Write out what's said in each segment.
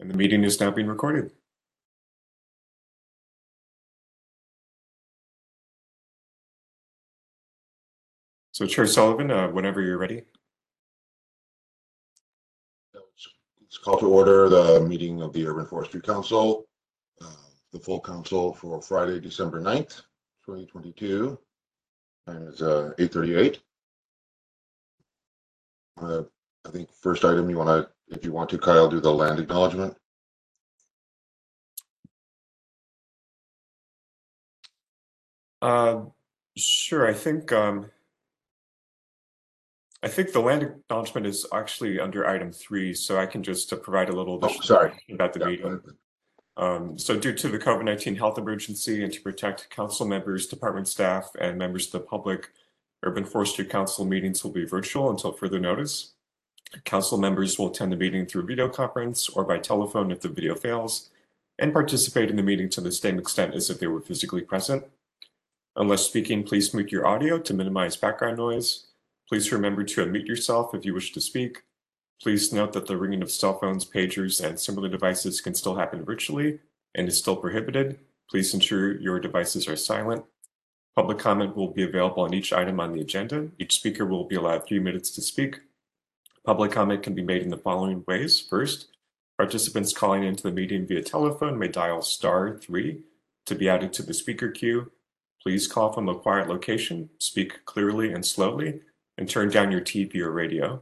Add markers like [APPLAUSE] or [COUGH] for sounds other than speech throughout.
And the meeting is now being recorded. So Chair Sullivan, uh, whenever you're ready. Let's call to order the meeting of the Urban Forestry Council, uh, the full council for Friday, December 9th, 2022. Time is uh, 8:38. Uh, I think first item you want to, if you want to, Kyle, do the land acknowledgement. Uh, sure, I think um, I think the land acknowledgement is actually under item three, so I can just uh, provide a little Oh, additional sorry. information about the Yeah, meeting. Um, so due to the COVID-19 health emergency and to protect council members, department staff, and members of the public, Urban Forestry Council meetings will be virtual until further notice. Council members will attend the meeting through video conference or by telephone if the video fails, and participate in the meeting to the same extent as if they were physically present. Unless speaking, please mute your audio to minimize background noise. Please remember to unmute yourself if you wish to speak. Please note that the ringing of cell phones, pagers, and similar devices can still happen virtually and is still prohibited. Please ensure your devices are silent. Public comment will be available on each item on the agenda. Each speaker will be allowed three minutes to speak. Public comment can be made in the following ways. First, participants calling into the meeting via telephone may dial star three to be added to the speaker queue. Please call from a quiet location, speak clearly and slowly, and turn down your TV or radio.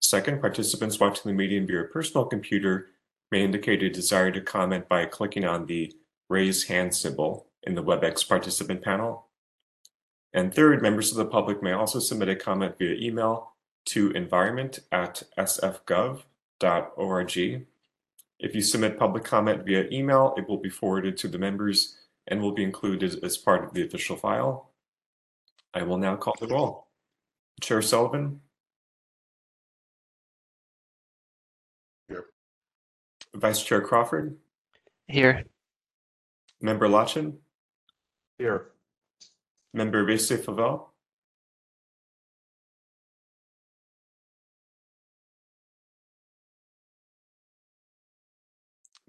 Second, participants watching the meeting via personal computer may indicate a desire to comment by clicking on the raise hand symbol in the WebEx participant panel. And third, members of the public may also submit a comment via email to environment at sfgov.org. If you submit public comment via email, it will be forwarded to the members and will be included as part of the official file. I will now call the roll. Chair Sullivan? Here. Vice Chair Crawford? Here. Member Lacan? Here. Member Vese Favel?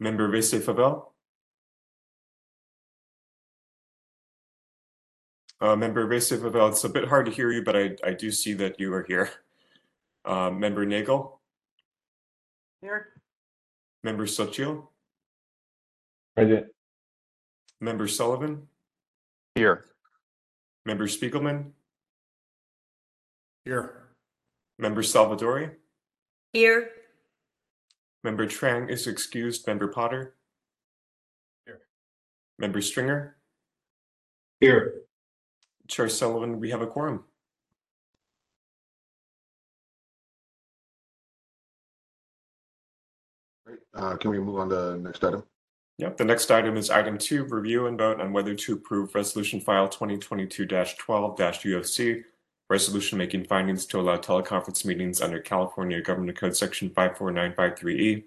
Member Vese Favel? Uh, Member Vese Favel, it's a bit hard to hear you, but I, I do see that you are here. Uh, Member Nagel? Here. Member Sochil? Present. Member Sullivan? Here. Member Spiegelman? Here. Member Salvadori? Here, Member Trang is excused. Member Potter? Here. Member Stringer? Here. Chair Sullivan, we have a quorum. Great. Uh, Can we move on to the next item? Yep, the next item is item two, review and vote on whether to approve resolution file twenty twenty-two twelve UFC. Resolution making findings to allow teleconference meetings under California Government Code Section five four nine five three E.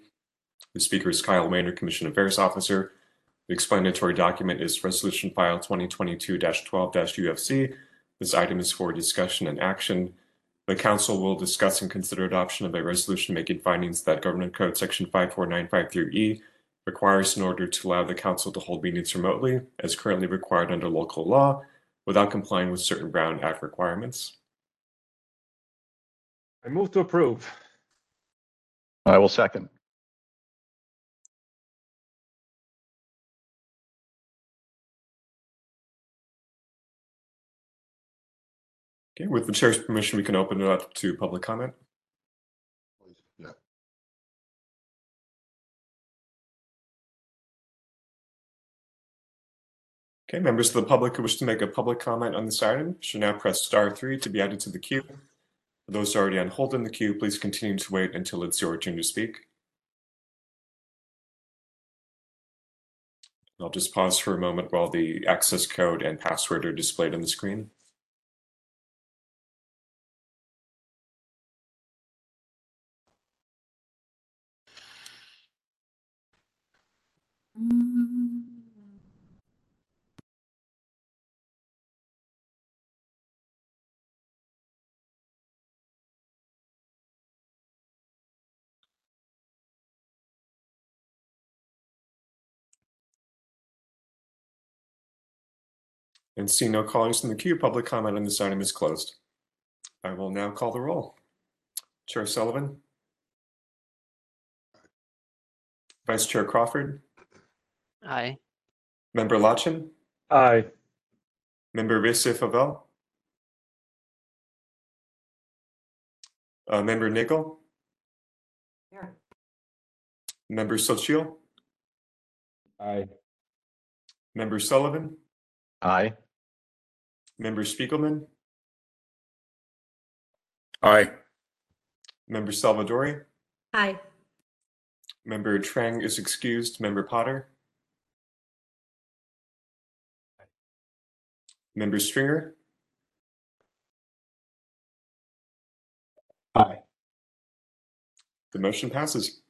The speaker is Kyle Maynard, Commission Affairs Officer. The explanatory document is resolution file 2022 12 UFC. This item is for discussion and action. The council will discuss and consider adoption of a resolution making findings that Government Code Section five four nine five three E requires in order to allow the council to hold meetings remotely, as currently required under local law, without complying with certain Brown Act requirements. I move to approve. I will second. Okay, with the chair's permission, we can open it up to public comment. Okay, members of the public who wish to make a public comment on this item should now press star three to be added to the queue. For those already on hold in the queue, please continue to wait until it's your turn to speak. I'll just pause for a moment while the access code and password are displayed on the screen. Mm. And see no callers in the queue, public comment on this item is closed. I will now call the roll. Chair Sullivan? Vice Chair Crawford? Aye. Member Lacan? Aye. Member Risse Favel? Uh, Member Nagel? Here. Member Sochil? Aye. Member Sullivan? Aye. Member Spiegelman? Aye. Member Salvadori? Aye. Member Trang is excused. Member Potter? Member Stringer? Aye. The motion passes.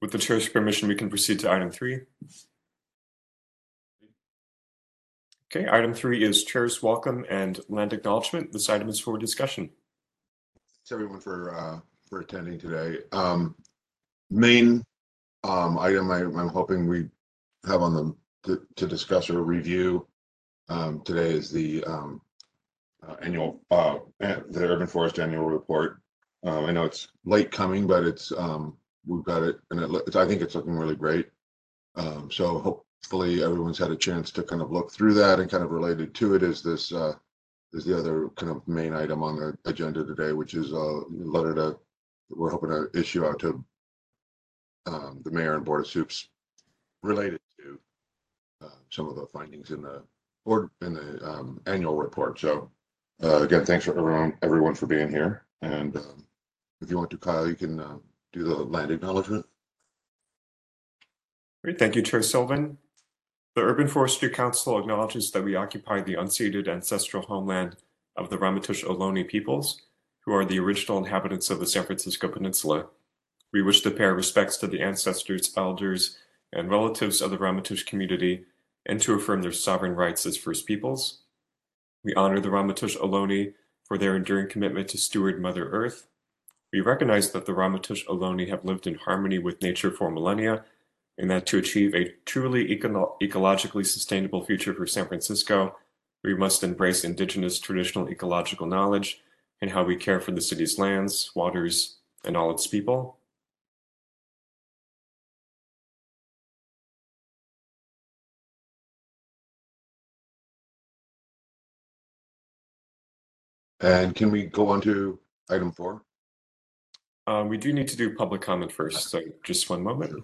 With the chair's permission, we can proceed to item three. Okay, item three is chair's welcome and land acknowledgement. This item is for discussion. Thanks everyone for, uh, for attending today. Um, main, um, item I, I'm hoping we have on the, to, to discuss or review, um, today is the, um, uh, annual, uh, the Urban Forest Annual Report. Uh, I know it's late coming, but it's, um, we've got it and it, I think it's looking really great. Um, so hopefully everyone's had a chance to kind of look through that and kind of related to it is this, uh, is the other kind of main item on the agenda today, which is a letter to, we're hoping to issue out to um, the mayor and board of soups related to uh, some of the findings in the board, in the um, annual report. So uh, again, thanks for everyone, everyone for being here. And um, if you want to, Kyle, you can uh, do the land acknowledgement. Great, thank you, Chair Sullivan. The Urban Forestry Council acknowledges that we occupy the unceded ancestral homeland of the Ramaytush Ohlone peoples, who are the original inhabitants of the San Francisco Peninsula. We wish to pay our respects to the ancestors, elders, and relatives of the Ramaytush community and to affirm their sovereign rights as First Peoples. We honor the Ramaytush Ohlone for their enduring commitment to steward Mother Earth. We recognize that the Ramaytush Ohlone have lived in harmony with nature for millennia and that to achieve a truly eco- ecologically sustainable future for San Francisco, we must embrace indigenous traditional ecological knowledge and how we care for the city's lands, waters, and all its people. And can we go on to item four? Um, we do need to do public comment first, so just one moment.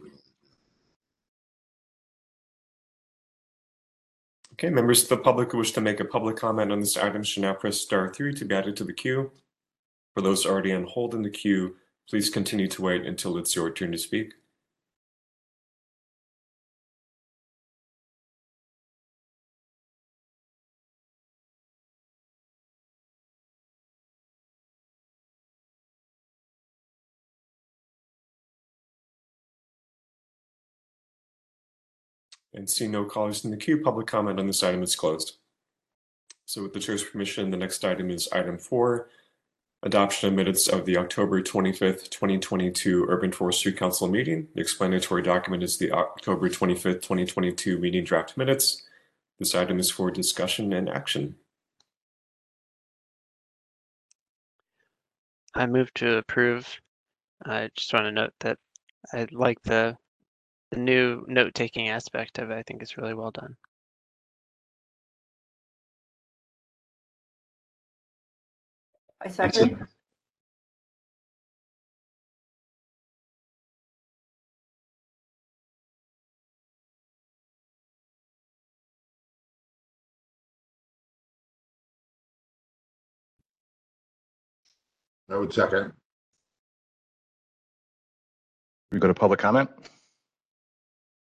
Okay, members of the public who wish to make a public comment on this item should now press star three to be added to the queue. For those already on hold in the queue, please continue to wait until it's your turn to speak. And see no callers in the queue, public comment on this item is closed. So with the chair's permission, the next item is item four, adoption of minutes of the October 25th, 2022 Urban Forestry Council meeting. The explanatory document is the October 25th, 2022 meeting draft minutes. This item is for discussion and action. I move to approve. I just want to note that I like the the new note-taking aspect of it. I think is really well done. I second. I would second. We go to public comment?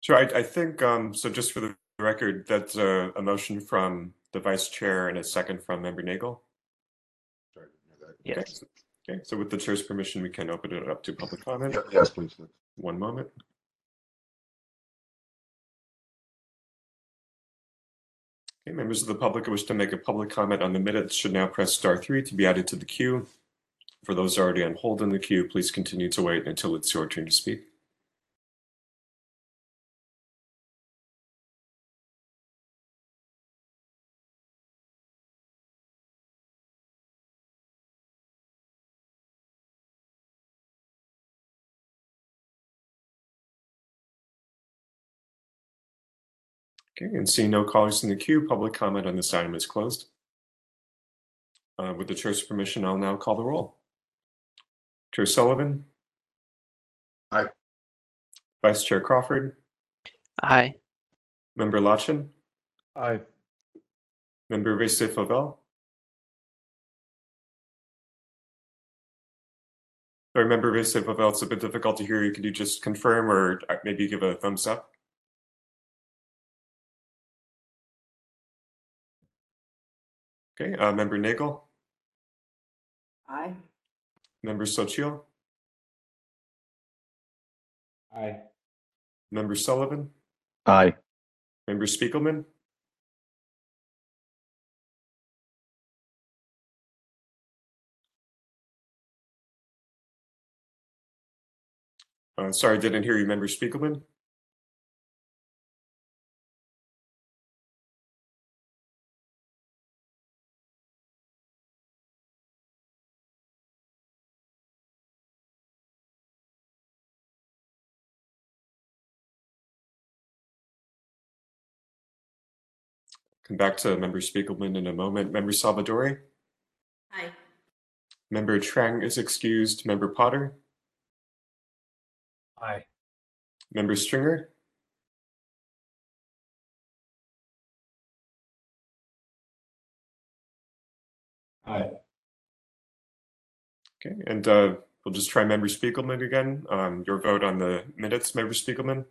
Sure, I, I think, um, so just for the record, that's a, a motion from the vice chair and a second from member Nagel. Sorry, I didn't hear that. Yes. Okay, so- with the chair's permission, we can open it up to public comment. Ye- Yes, please. One moment. Okay, members of the public who wish to make a public comment on the minutes should now press star three to be added to the queue. For those already on hold in the queue, please continue to wait until it's your turn to speak. Okay, and seeing no callers in the queue, public comment on this item is closed. Uh, With the chair's permission, I'll now call the roll. Chair Sullivan? Aye. Vice Chair Crawford? Aye. Member Lacan? Aye. Member Vese Favel? Sorry, Member Vese Favel, it's a bit difficult to hear you. Could you just confirm or uh, maybe give a thumbs up? Okay, uh, Member Nagel? Aye. Member Sochil? Aye. Member Sullivan? Aye. Member Spiegelman? Uh, sorry, didn't hear you, Member Spiegelman. Come back to Member Spiegelman in a moment. Member Salvadori? Aye. Member Trang is excused. Member Potter? Aye. Member Stringer? Aye. Okay, and uh, we'll just try Member Spiegelman again. Um, your vote on the minutes, Member Spiegelman?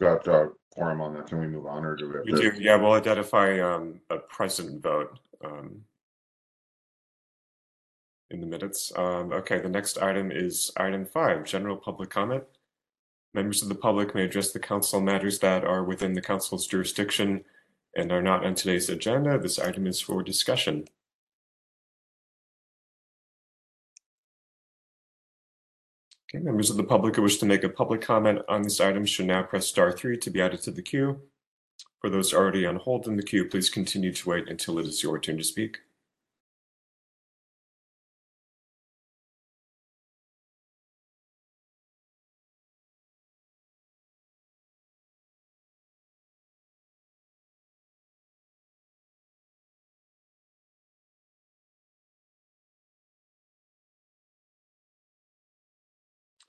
Got uh, quorum on that. Can we move on or do we have We to? do, yeah, we'll identify um, a present vote um, in the minutes. Um, okay, the next item is item five, general public comment. Members of the public may address the council matters that are within the council's jurisdiction and are not on today's agenda. This item is for discussion. Okay, members of the public who wish to make a public comment on this item should now press star three to be added to the queue. For those already on hold in the queue, please continue to wait until it is your turn to speak.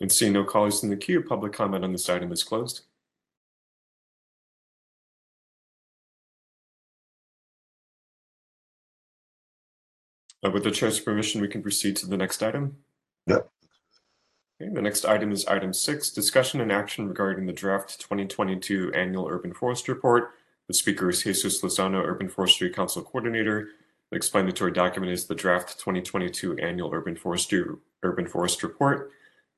And seeing no callers in the queue, public comment on this item is closed. Uh, With the chair's permission, we can proceed to the next item. Yep. Okay, the next item is item six, discussion and action regarding the draft 2022 annual urban forest report. The speaker is Jesus Lozano, Urban Forestry Council Coordinator. The explanatory document is the draft 2022 annual urban forestry urban forest report.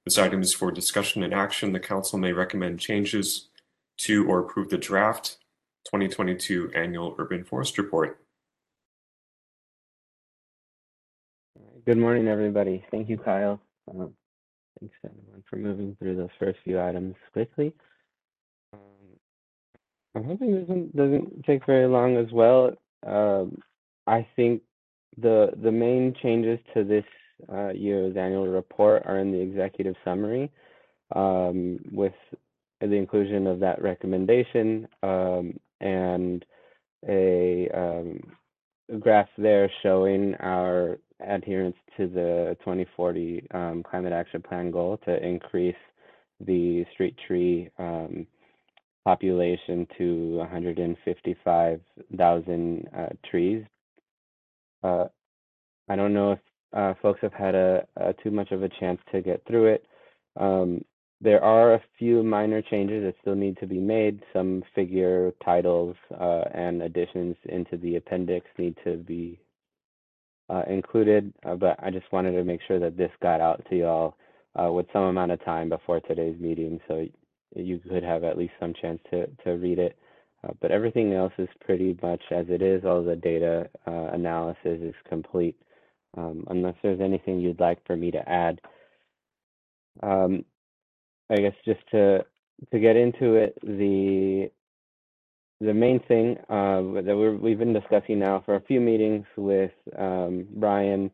This item is for discussion and action. The council may recommend changes to or approve the draft 2022 annual urban forest report. Good morning, everybody. Thank you, Kyle. Um, thanks everyone for moving through those first few items quickly. Um, I'm hoping this doesn't take very long as well. Um, I think the the main changes to this uh, annual report are in the executive summary, um, with the inclusion of that recommendation um, and a um, graph there showing our adherence to the 2040 um, climate action plan goal to increase the street tree um, population to 155,000 uh, trees. Uh, I don't know if uh, folks have had a, a too much of a chance to get through it. Um, there are a few minor changes that still need to be made. Some figure titles uh, and additions into the appendix need to be uh, included, uh, but I just wanted to make sure that this got out to y'all uh, with some amount of time before today's meeting, so you could have at least some chance to to read it. Uh, but everything else is pretty much as it is. All the data analysis is complete, um, unless there's anything you'd like for me to add. Um, I guess just to to get into it, the the main thing uh, that we're, we've been discussing now for a few meetings with um, Brian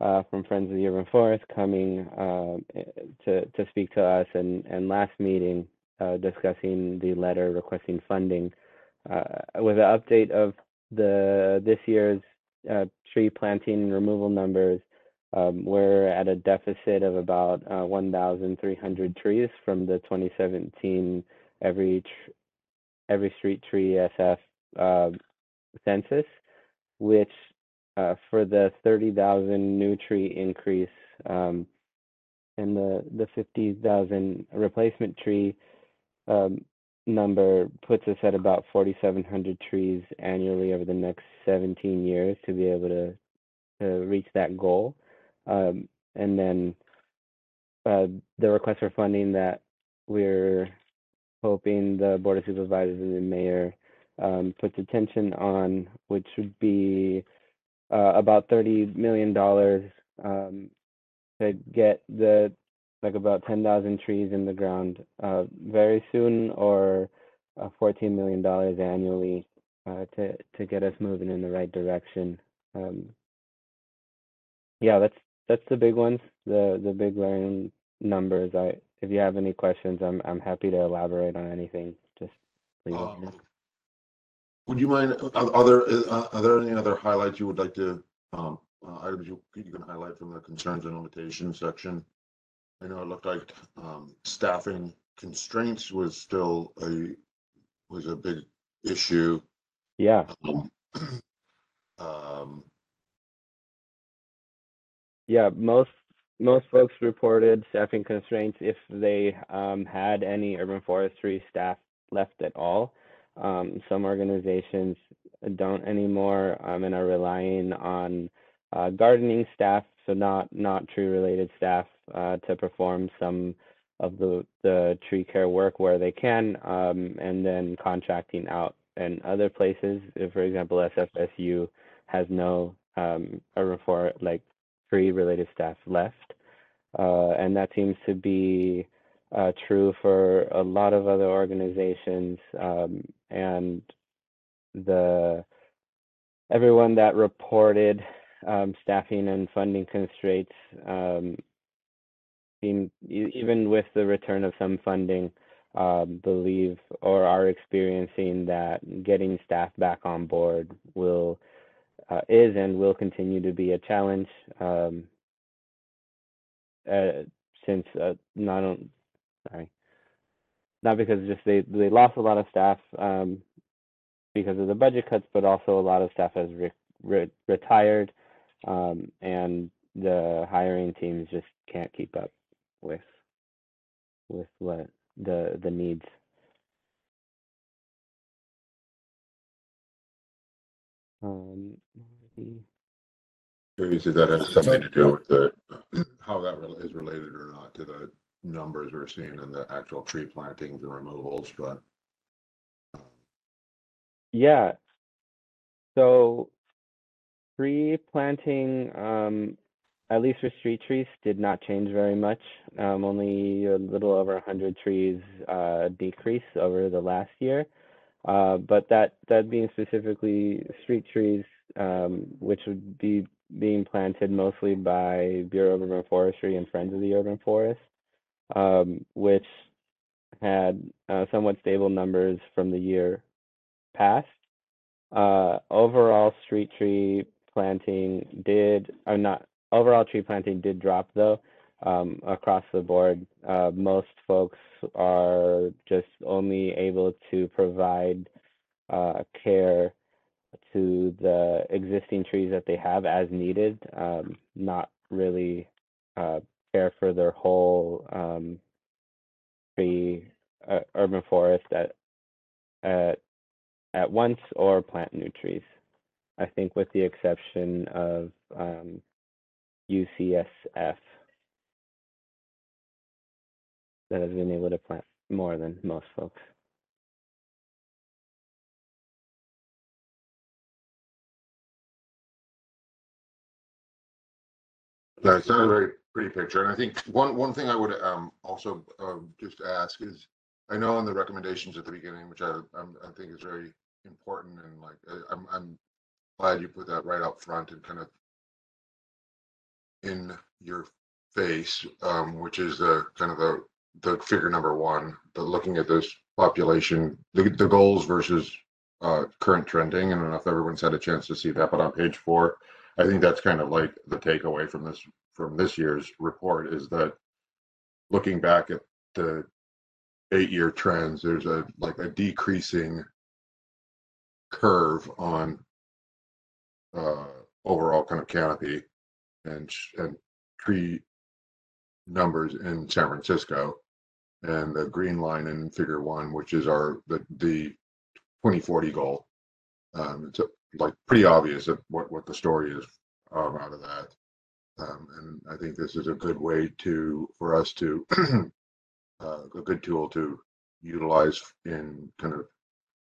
uh, from Friends of the Urban Forest coming uh, to to speak to us, and and last meeting uh, discussing the letter requesting funding uh, with an update of the this year's uh, tree planting and removal numbers. Um, we're at a deficit of about uh, 1,300 trees from the 2017 every every street tree SF uh, census, which uh, for the 30,000 new tree increase um, and the the 50,000 replacement tree um, number puts us at about 4,700 trees annually over the next 17 years to be able to to reach that goal. Um, and then uh, the request for funding that we're hoping the Board of Supervisors and the mayor um, puts attention on, which would be uh, about $30 million um, to get the like about 10,000 trees in the ground uh, very soon or uh, $14 million annually uh, to, to get us moving in the right direction. Um, yeah, that's that's the big ones, the the big learning numbers. I if you have any questions, I'm I'm happy to elaborate on anything. Just leave it. Um, Would you mind, are are there, uh, are there any other highlights you would like to, um, uh, items you you can highlight from the concerns and limitations section? I know it looked like, um, staffing constraints was still a, was a big issue. Yeah, Um, [CLEARS THROAT] Um, yeah. Most most folks reported staffing constraints if they um, had any urban forestry staff left at all. Um, some organizations don't anymore um, and are relying on uh, gardening staff, so not not tree related staff, uh, to perform some of the the tree care work where they can, um, and then contracting out. in other places, for example, SFSU has no um, urban like tree related staff left, uh, and that seems to be uh, true for a lot of other organizations um, and the everyone that reported um, staffing and funding constraints um, seem even with the return of some funding um, believe or are experiencing that getting staff back on board will uh, is and will continue to be a challenge um, uh, since uh, not on, sorry not because just they they lost a lot of staff um, because of the budget cuts, but also a lot of staff has re- re- retired, and the hiring teams just can't keep up with with what the the needs. Um, the- Curious if that has something to do with the, how that rel- is related or not to the numbers we're seeing in the actual tree plantings and removals, but. um, Yeah. So tree planting, um, at least for street trees, did not change very much. Um, only a little over 100 trees uh, decrease over the last year. Uh, but that that being specifically street trees, um, which would be being planted mostly by Bureau of Urban Forestry and Friends of the Urban Forest, um, which had uh, somewhat stable numbers from the year past. Uh, overall street tree planting did, or not, overall tree planting did drop though, um, across the board. Uh, most folks are just only able to provide uh, care to the existing trees that they have as needed, um, not really uh, care for their whole um, tree uh, urban forest at at at once or plant new trees. I think with the exception of um, UCSF that has been able to plant more than most folks. Not a very pretty picture, and I think one, one thing I would, um, also, um, just ask is, I know in the recommendations at the beginning, which I, um, I think is very important and like, I- I'm, I'm glad you put that right up front and kind of in your face, um, which is the kind of the, the figure number one, the looking at this population, the, the goals versus uh, current trending. I don't know if everyone's had a chance to see that, but on page four, I think that's kind of like the takeaway from this, from this year's report is that looking back at the eight-year trends, there's a, like a decreasing curve on uh, overall kind of canopy and, and tree numbers in San Francisco. And the green line in figure one, which is our, the, the 2040 goal. Um, it's uh, like pretty obvious what, what the story is um, out of that. Um, and I think this is a good way to, for us to, [CLEARS THROAT] uh, a good tool to utilize in kind of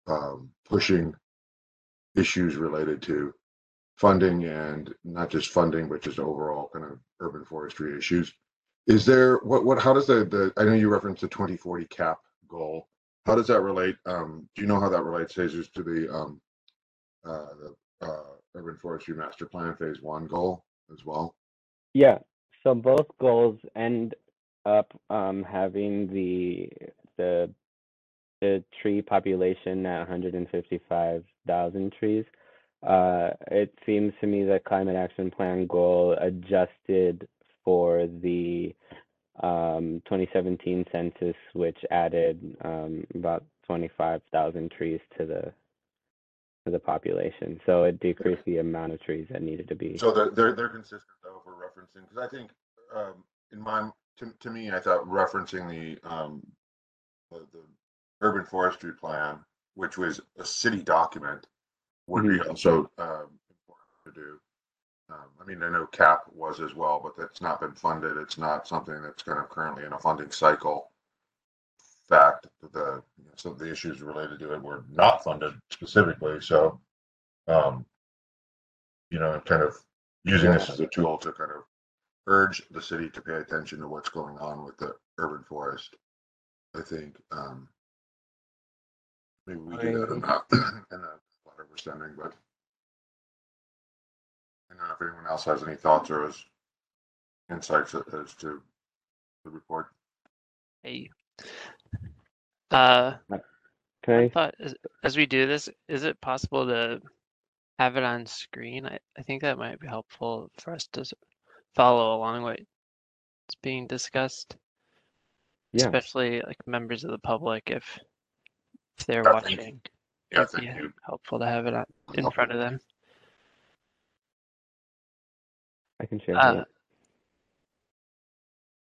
um, pushing issues related to funding and not just funding, but just overall kind of urban forestry issues. Is there, what, what, how does the, the, I know you referenced the 2040 cap goal. How does that relate? Um, do you know how that relates, Jesus, to the, um, uh, the, uh, urban forestry master plan phase one goal as well? Yeah, so both goals end up um, having the the the tree population at 155,000 trees. Uh, it seems to me the climate action plan goal adjusted for the um, 2017 census, which added um, about 25,000 trees to the to the population. So it decreased the amount of trees that needed to be. So they're, they're, they're consistent though, we're referencing, because I think, um, in my, to, to me, I thought referencing the, um, the, the urban forestry plan, which was a city document, would be also, um, important to do. Um, I mean, I know CAP was as well, but that's not been funded. It's not something that's kind of currently in a funding cycle. Fact, the, some of the issues related to it were not funded specifically, so, um, you know, kind of using this as a tool to kind of urge the city to pay attention to what's going on with the urban forest. I think, um, maybe we do that in a, in a letter but I don't know if anyone else has any thoughts or has insights as as to the report. Hey. Uh, Can I I? thought as, as we do this, is it possible to have it on screen? I, I think that might be helpful for us to follow along what's being discussed, Yeah. especially like members of the public if if they're Yeah, thank you. Watching. Yeah, it'd thank be you. Helpful to have it on, in front of them. I can share Uh, that.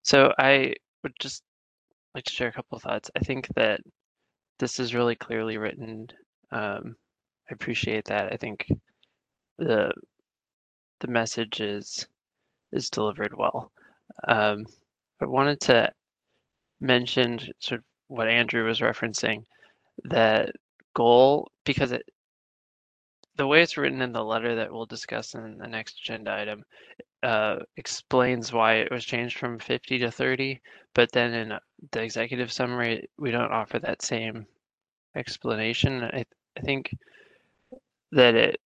So I would just like to share a couple of thoughts. I think that this is really clearly written. Um, I appreciate that. I think the the message is is delivered well. Um, I wanted to mention sort of what Andrew was referencing, that goal because it the way it's written in the letter that we'll discuss in the next agenda item uh, explains why it was changed from 50 to 30, but then in the executive summary, we don't offer that same explanation. I, I think that it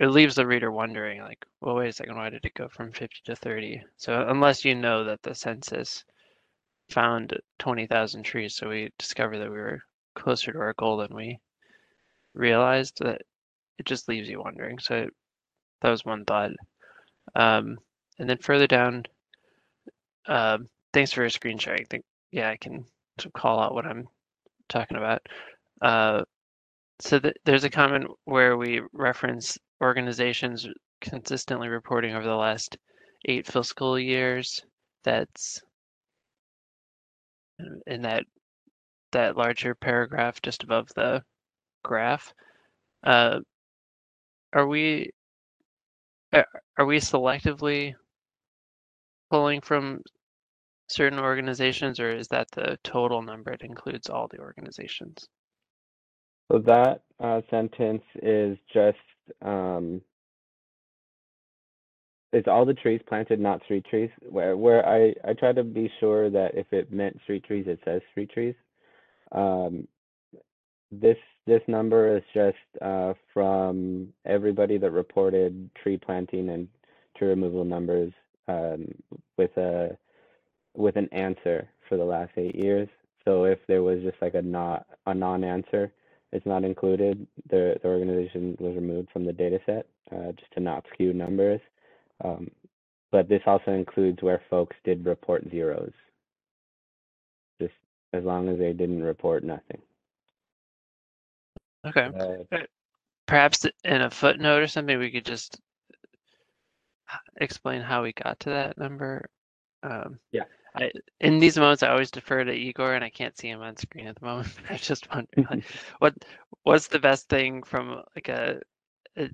it leaves the reader wondering, like, well, wait a second, why did it go from 50 to 30? So unless you know that the census found 20,000 trees, so we discovered that we were closer to our goal than we realized, that it just leaves you wondering. So that was one thought. Um, and then further down, um, thanks for your screen sharing. I think, yeah, I can call out what I'm talking about. Uh, so th- there's a comment where we reference organizations consistently reporting over the last eight fiscal years. That's in that that larger paragraph just above the graph. Uh, are we are we selectively pulling from certain organizations, or is that the total number? It includes all the organizations. So that uh, sentence is just um, it's all the trees planted, not street trees. Where where I I try to be sure that if it meant street trees, it says street trees. Um, this this number is just uh, from everybody that reported tree planting and tree removal numbers um, with a with an answer for the last eight years. So if there was just like a not a non-answer, it's not included. The the organization was removed from the data set uh, just to not skew numbers. Um, but this also includes where folks did report zeros. Just as long as they didn't report nothing. Okay. Uh, Perhaps in a footnote or something, we could just explain how we got to that number. Um, Yeah. I, in these moments, I always defer to Igor, and I can't see him on screen at the moment. [LAUGHS] I just wondering, like, [LAUGHS] what what's the best thing from like a, a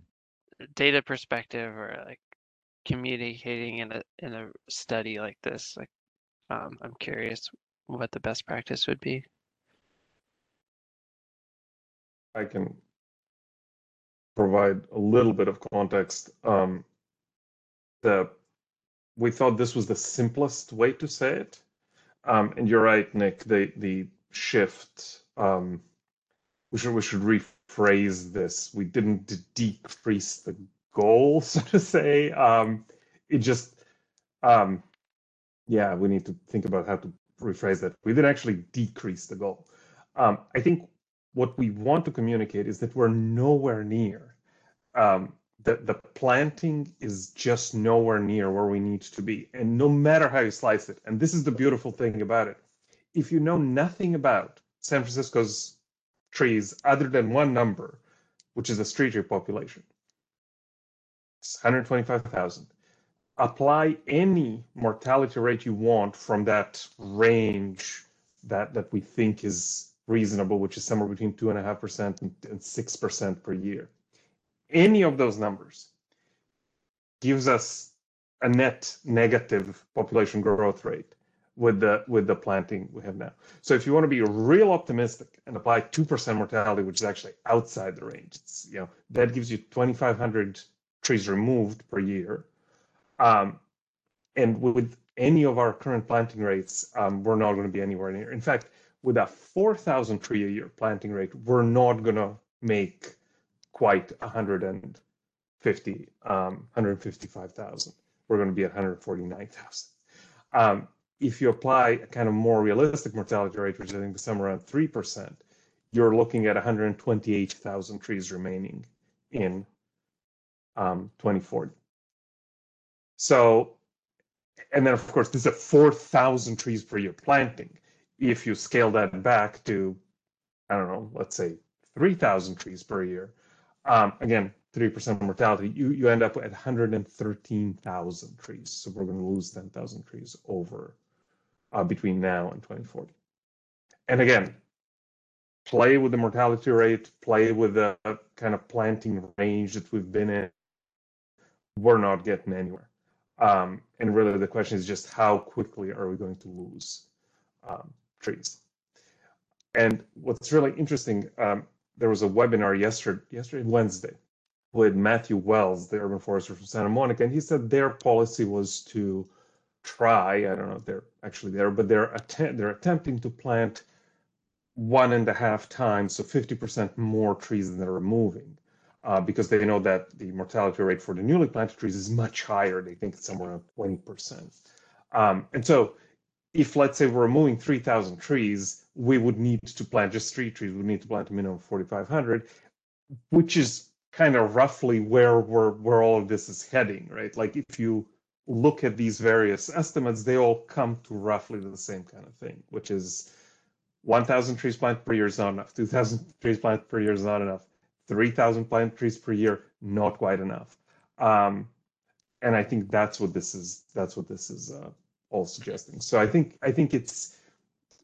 data perspective or like communicating in a in a study like this? Like, um, I'm curious what the best practice would be. I can provide a little bit of context. Um, the we thought this was the simplest way to say it, um, and you're right, Nick. The the shift. Um, we should we should rephrase this. We didn't de- decrease the goal, [LAUGHS] so to say. Um, it just, um, yeah, we need to think about how to rephrase that. We didn't actually decrease the goal. Um, I think what we want to communicate is that we're nowhere near. Um, the, the planting is just nowhere near where we need to be. And no matter how you slice it, and this is the beautiful thing about it, if you know nothing about San Francisco's trees other than one number, which is the street tree population, it's 125,000. Apply any mortality rate you want from that range that, that we think is reasonable, which is somewhere between two and a half percent and six percent per year. Any of those numbers gives us a net negative population growth rate with the with the planting we have now. So if you want to be real optimistic and apply two percent mortality, which is actually outside the range, it's, you know that gives you 2,500 trees removed per year. Um, and with any of our current planting rates, um, we're not going to be anywhere near. In fact, with a 4,000 tree a year planting rate, we're not going to make quite 150, um, 155,000. We're going to be at 149,000. Um, if you apply a kind of more realistic mortality rate, which I think is somewhere around 3%, you're looking at 128,000 trees remaining in um, 2040. So, and then of course, this is a 4,000 trees per year planting if you scale that back to, I don't know, let's say 3,000 trees per year, um, again, 3% mortality, you, you end up at 113,000 trees. So we're going to lose 10,000 trees over uh, between now and 2040. And again, play with the mortality rate, play with the kind of planting range that we've been in. We're not getting anywhere. Um, and really, the question is just how quickly are we going to lose um, trees. And what's really interesting, um, there was a webinar yesterday, yesterday Wednesday, with Matthew Wells, the urban forester from Santa Monica, and he said their policy was to try. I don't know if they're actually there, but they're they're attempting to plant one and a half times, so 50% more trees than they're removing, uh, because they know that the mortality rate for the newly planted trees is much higher. They think it's somewhere around 20%. Um, and so if let's say we're removing 3,000 trees, we would need to plant just three trees. We need to plant a minimum of 4,500, which is kind of roughly where we're where all of this is heading, right? Like if you look at these various estimates, they all come to roughly the same kind of thing, which is 1,000 trees planted per year is not enough. 2,000 trees planted per year is not enough. 3,000 planted trees per year, not quite enough. Um, and I think that's what this is. That's what this is uh, all suggesting. So I think I think it's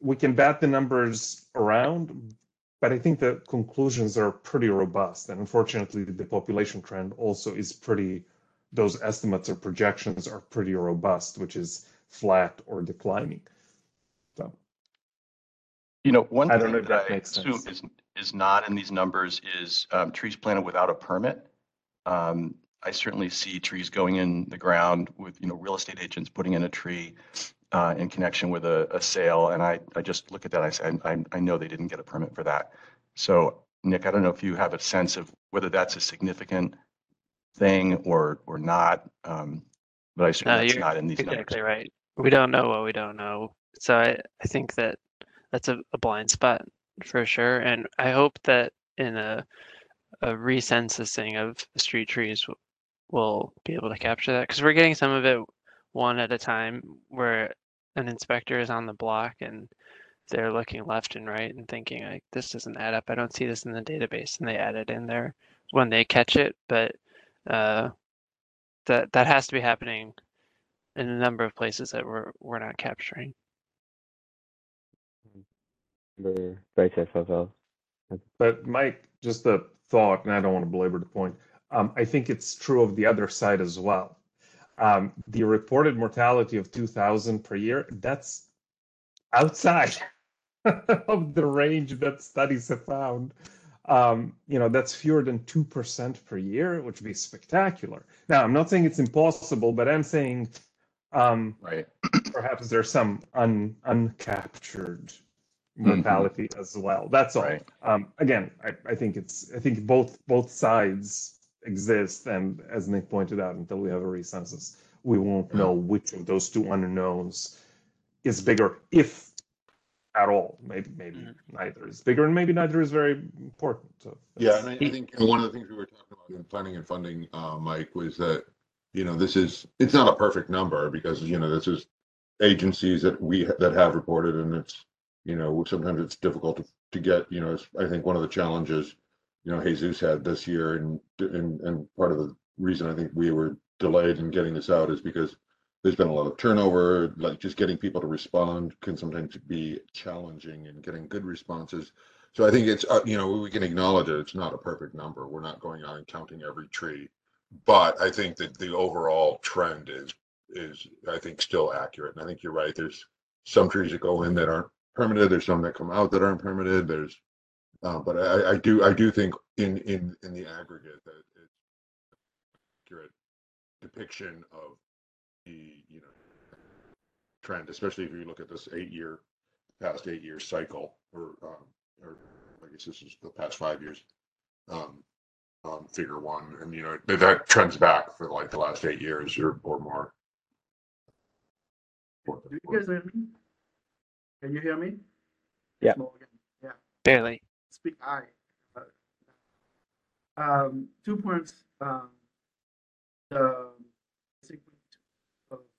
we can bat the numbers around, but I think the conclusions are pretty robust. And unfortunately, the population trend also is pretty. Those estimates or projections are pretty robust, which is flat or declining. So You know, one I thing don't know if that that I assume sense. is, is not in these numbers is um, trees planted without a permit. Um, I certainly see trees going in the ground with, you know, real estate agents putting in a tree uh, in connection with a, a sale. And I, I just look at that, I say, I, I know they didn't get a permit for that. So Nick, I don't know if you have a sense of whether that's a significant thing or, or not. Um, but I No, that's you're not in these numbers. Exactly right. We don't know what we don't know. So I, I think that that's a, a blind spot for sure. And I hope that in a, a recensusing of street trees, we'll be able to capture that because we're getting some of it one at a time where an inspector is on the block and they're looking left and right and thinking like this doesn't add up. I don't see this in the database and they add it in there when they catch it. But uh, that that has to be happening in a number of places that we're we're not capturing. Member Vice Chair Fovell. But Mike, just a thought, and I don't want to belabor the point. Um, I think it's true of the other side as well. Um, the reported mortality of 2,000 per year, that's outside [LAUGHS] of the range that studies have found. Um, you know, that's fewer than 2% per year, which would be spectacular. Now, I'm not saying it's impossible, but I'm saying um, Right. perhaps there's some un, uncaptured Mhm. mortality as well. That's all. Right. Um, again, I, I think it's I think both both sides exist, and as Nick pointed out, until we have a recensus, we won't know which of those two unknowns is bigger, if at all. Maybe maybe Mhm. neither is bigger, and maybe neither is very important. So Yeah, and I, I think one of the things we were talking about in planning and funding, uh, Mike, was that, you know, this is, it's not a perfect number because, you know, this is agencies that we, that have reported and it's, you know, sometimes it's difficult to, to get, you know, it's, I think one of the challenges, you know, Jesus had this year and, and, and part of the reason I think we were delayed in getting this out is because there's been a lot of turnover, like just getting people to respond can sometimes be challenging and getting good responses. So I think it's, uh, you know, we can acknowledge it. It's not a perfect number. We're not going out and counting every tree. But I think that the overall trend is, is, I think, still accurate. And I think you're right. There's some trees that go in that aren't permitted. There's some that come out that aren't permitted. There's, uh, but I, I do, I do think in, in, in the aggregate that it's accurate depiction of the, you know, trend, especially if you look at this eight year, past eight year cycle or, um, or I guess this is the past five years. Um, um, figure one, and you know, that- that trends back for like the last eight years or, or more. Do you guys hear me? Can you hear me? Yeah. Yeah, Barely. Speak I. Um, two points, um, the,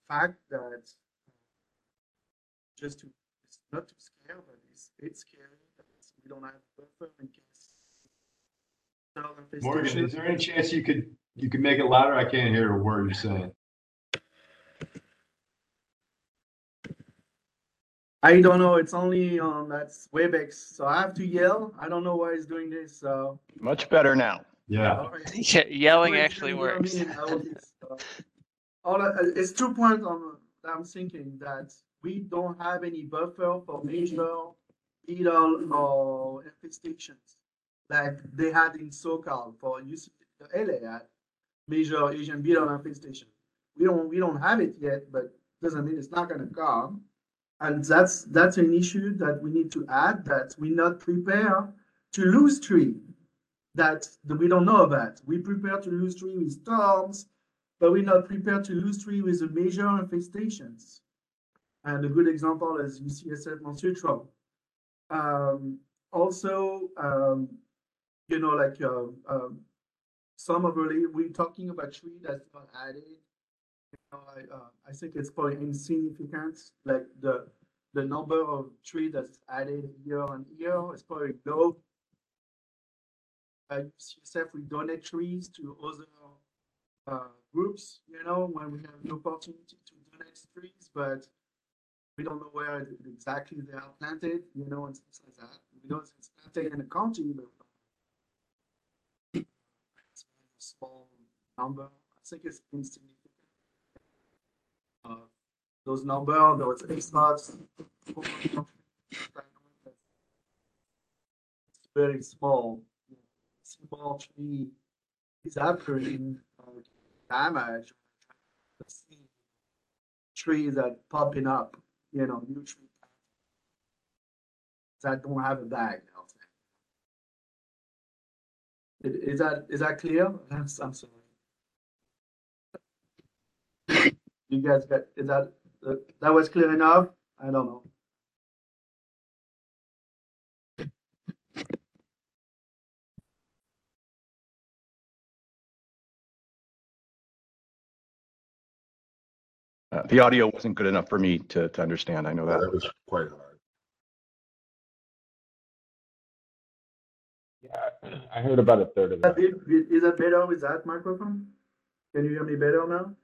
fact that just to, it's not to scare, but it's, it's scary that we don't have buffer in case. Morgan, is there any chance you could, you could make it louder? I can't hear a word you're saying. I don't know, it's only on, that's Webex, so I have to yell. I don't know why he's doing this, so. Much better now. Yeah. All right. [LAUGHS] Yeah, yelling Wait, actually you know what I works. mean? I will just, uh, All, I- it's two points on, that I'm thinking that we don't have any buffer for major beetle or uh, infestations. Like they had in SoCal for UC, LA had major Asian beetle infestation. We don't, we don't have it yet, but doesn't mean it's not gonna come. And that's, that's an issue that we need to add, that we're not prepare to lose tree that we don't know about. We prepare to lose tree with storms, but we're not prepared to lose tree with the major infestations. And a good example is UCSF Mount Sutro. Um, also, um, you know, like uh, um, some of the we're talking about tree that's not added. I, uh, I think it's probably insignificant, like the the number of tree that's added year on year is probably low uh, UCSF, we donate trees to other uh, groups, you know, when we have the opportunity to donate trees, but we don't know where exactly they are planted, you know, and things like that. We know it's planted in the county, but it's a small number. I think it's insignificant. Those number, those experts. It's very small small tree is happening uh, damage. Trees that popping up, you know, new tree that don't have a bag. Is that, is that clear? I'm sorry. You guys got, is that, that- that was clear enough? I don't know. Uh, The audio wasn't good enough for me to, to understand. I know That that. was quite hard. Yeah, [CLEARS THROAT] I heard about a third of Is that that. bit- Is that better with that microphone? Can you hear me better now?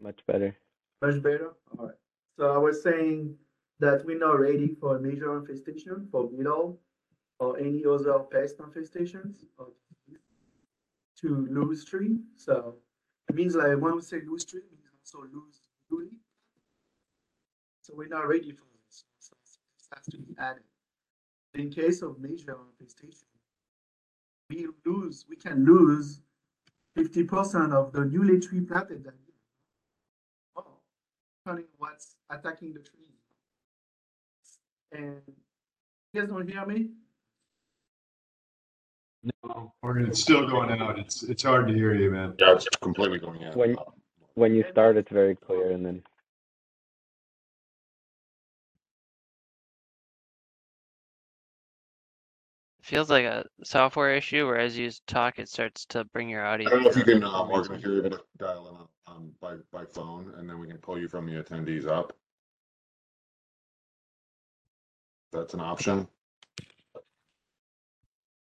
Much better. Much better? Alright. So I was saying that we're not ready for a major infestation for beetle or any other pest infestations to lose tree. So it means like when we say lose tree, means also lose lily. So we're not ready for this. So this has to be added. In case of major infestation, we lose, we can lose fifty percent of the newly tree planted that depending what's attacking the tree. And you guys don't hear me? No. Morgan, it's still going out. It's, it's hard to hear you, man. Yeah, it's completely going out. When- When you start, it's very clear, and then Feels like a software issue where as you talk, it starts to bring your audio. I don't know if you can, for uh, some Morgan, reason. if you're able to dial in on, um, by, by phone, and then we can pull you from the attendees up. That's an option. I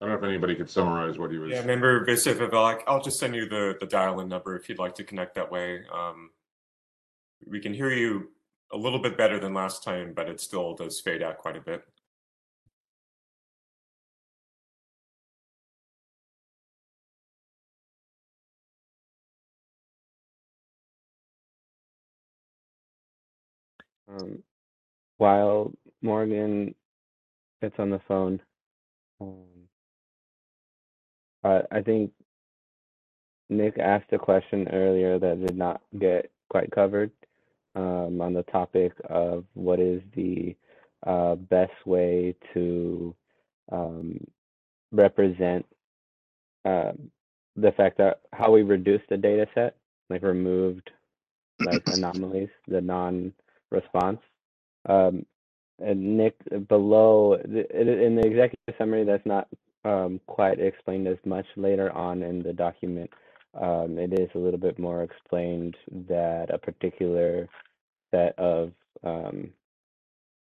don't know if anybody could summarize what he was. Yeah, member Visa Vivek, I'll just send you the, the dial-in number if you'd like to connect that way. Um, we can hear you a little bit better than last time, but it still does fade out quite a bit. Um, while Morgan gets on the phone, um, I I think Nick asked a question earlier that did not get quite covered um, on the topic of what is the uh, best way to um, represent uh, the fact that how we reduced the data set, like removed like [CLEARS THROAT] anomalies, the non-response. Um, and Nick, below in the executive summary, that's not um, quite explained as much later on in the document. Um, it is a little bit more explained that a particular set of um,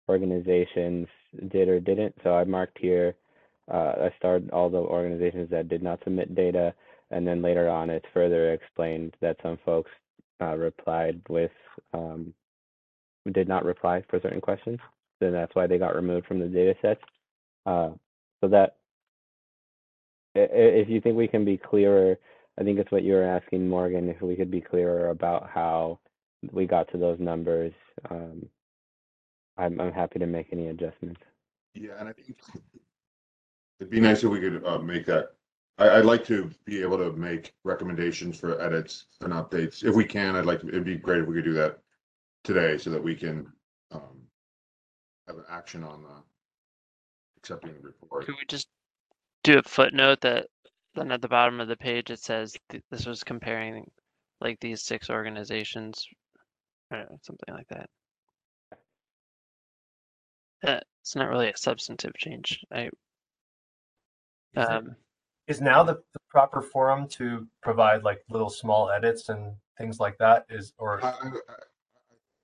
organizations did or didn't. So I marked here, uh, I started all the organizations that did not submit data, and then later on it's further explained that some folks uh, replied with um, did not reply for certain questions. Then that's why they got removed from the data sets. Uh, so that if you think we can be clearer, I think it's what you were asking, Morgan, if we could be clearer about how we got to those numbers. Um, I'm, I'm happy to make any adjustments. Yeah, and I think it'd be nice if we could, uh, make that. I, I'd like to be able to make recommendations for edits and updates. If we can, I'd like, to. it'd be great if we could do that today so that we can, um, have an action on the accepting the report. Could we just do a footnote that then at the bottom of the page it says th- this was comparing like these six organizations, I something like that. Uh, it's not really a substantive change. I Is um Is now the, the proper forum to provide like little small edits and things like that is, or I- I- I-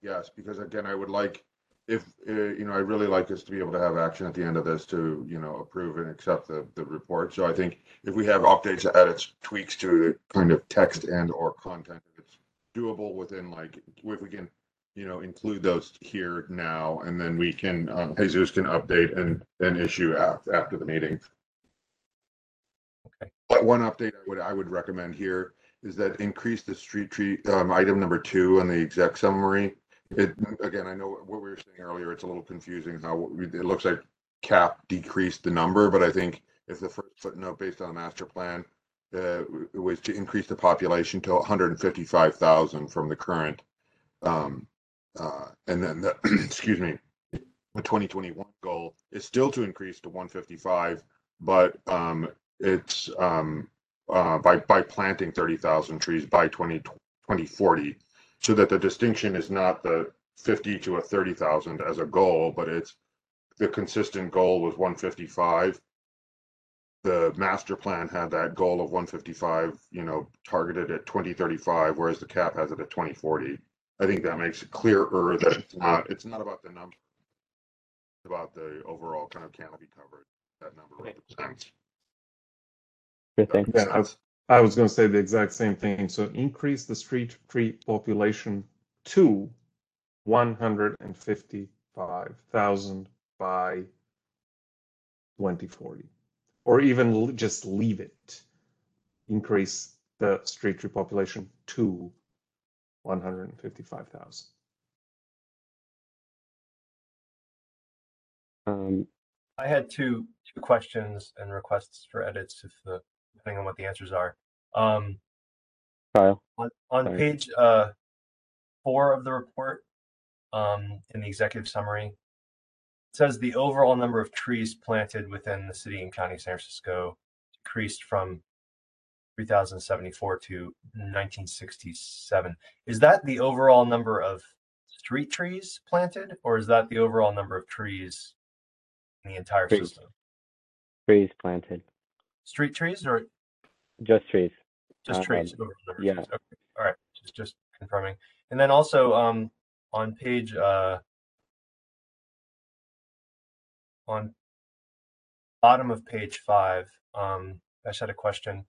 Yes, because again, I would like, if, uh, you know, I'd really like us to be able to have action at the end of this to, you know, approve and accept the, the report. So I think if we have updates, edits, tweaks to the kind of text and or content, if it's doable within like, if we can, you know, include those here now, and then we can, uh, Jesus can update and, and issue after, after the meeting. Okay. But one update I would, I would recommend here is that increase the street tree, um, item number two on the exec summary. It, again, I know what we were saying earlier, it's a little confusing how it looks like cap decreased the number, but I think if the first footnote based on the master plan uh, was to increase the population to hundred and fifty-five thousand from the current, um, uh, and then the, [CLEARS THROAT] excuse me, the twenty twenty-one goal is still to increase to one fifty-five, but, um, it's, um, uh, by, by planting thirty thousand trees by 20 2040, So that the distinction is not the fifty to a thirty thousand as a goal, but it's the consistent goal was one fifty-five. The master plan had that goal of one fifty-five, you know, targeted at twenty thirty-five, whereas the cap has it at twenty forty. I think that makes it clearer that it's not, it's not about the number. It's about the overall kind of canopy coverage that number Okay. represents. Sure thing. Yeah, I was, gonna say the exact same thing. So increase the street tree population to one hundred and fifty-five thousand by twenty forty. Or even just leave it. Increase the street tree population to one hundred and fifty-five thousand. Um, I had two two questions and requests for edits if the depending on what the answers are. Um, Kyle, on on Sorry. page uh four of the report, um, in the executive summary, it says the overall number of trees planted within the city and county of San Francisco decreased from 3,074 to 1967. Is that the overall number of street trees planted, or is that the overall number of trees in the entire Trees. system? trees planted, Street trees or just trees. just Um, trees? overall number yeah. trees? Okay. All right. Just just confirming. And then also um on page uh on bottom of page five, um, I just had a question.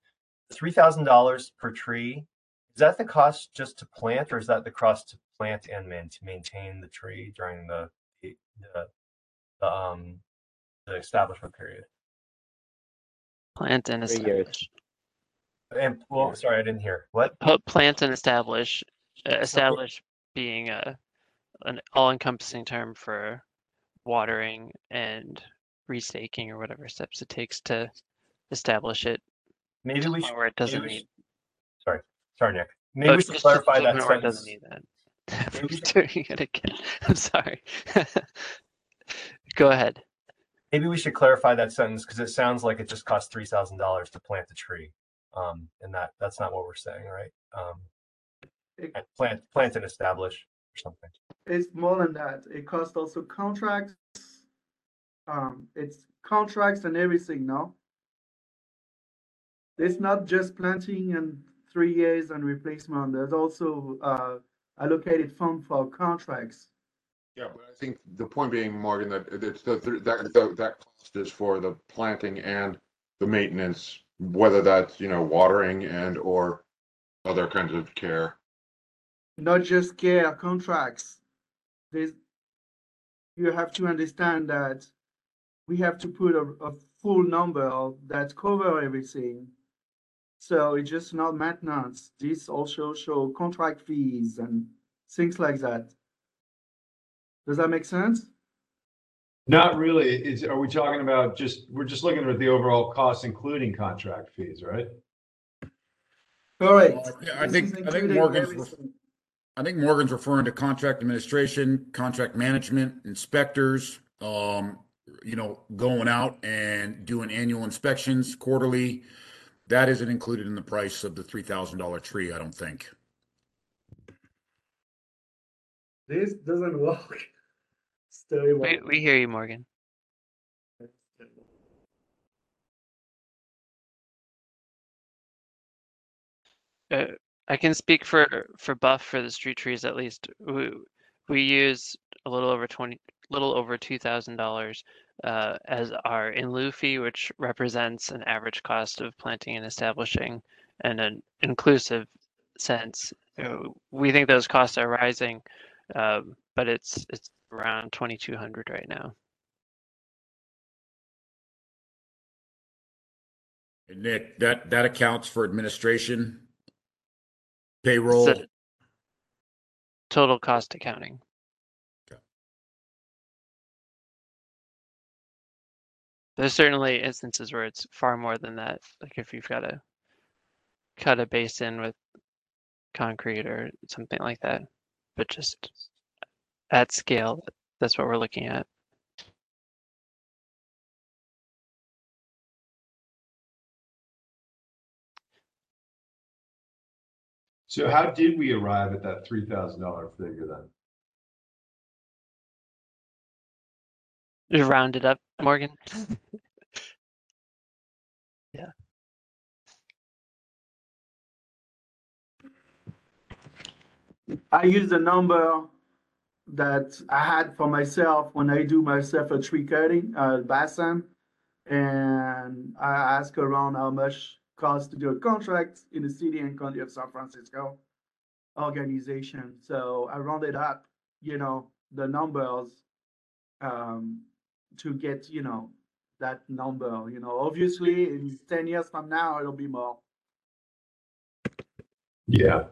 Three thousand dollars per tree. Is that the cost just to plant, or is that the cost to plant and man, to maintain the tree during the the, the, the um the establishment period? Plant and Three years. establish. And well, sorry, I didn't hear. What? Put plant and establish. Uh, establish being a an all-encompassing term for watering and restaking or whatever steps it takes to establish it Maybe we should. where it doesn't need. should- Sorry, sorry, Nick. Maybe we should clarify that point where it doesn't need that. Maybe we [LAUGHS] I'm doing it again. [LAUGHS] I'm sorry. [LAUGHS] Go ahead. Maybe we should clarify that sentence because it sounds like it just costs three thousand dollars to plant a tree. Um, and that that's not what we're saying, right? Um, It- plant, plant and establish or something. It's more than that. It costs also contracts. Um, it's contracts and everything, no? It's not just planting and three years and replacement. There's also, uh, allocated fund for contracts. Yeah, but I think the point being, Morgan, that it's the, that, that, that cost is for the planting and the maintenance, whether that's, you know, watering and or other kinds of care. not just care contracts. There's, you have to understand that we have to put a, a full number that cover everything. So it's just not maintenance. This also show contract fees and things like that. Does that make sense? Not really. Is, are we talking about just, we're just looking at the overall cost, including contract fees, right? Correct. Well, I This think- I think including Morgan's everything. I think Morgan's referring to contract administration, contract management, inspectors, um, you know, going out and doing annual inspections quarterly. That isn't included in the price of the three thousand dollar tree, I don't think. This doesn't work. [LAUGHS] Story We, we hear you, Morgan. Uh, I can speak for for Buff for the street trees at least. We we use a little over twenty, little over two thousand dollars uh, as our in lieu fee, which represents an average cost of planting and establishing, and an inclusive sense. We think those costs are rising, um, but it's it's around twenty two hundred right now. And Nick, that, that accounts for administration, payroll. total cost accounting. Okay. There's certainly instances where it's far more than that. Like if you've got to cut a basin with concrete or something like that. But just at scale. That's what we're looking at. So how did we arrive at that $3,000 figure then? Just round it up, Morgan. [LAUGHS] yeah. I use the number that I had for myself when I do myself a tree cutting, uh, basin. And I ask around how much cost to do a contract in the city and county of San Francisco organization. So I rounded up, you know, the numbers um, to get, you know, that number, you know, obviously in ten years from now, it'll be more. Yeah.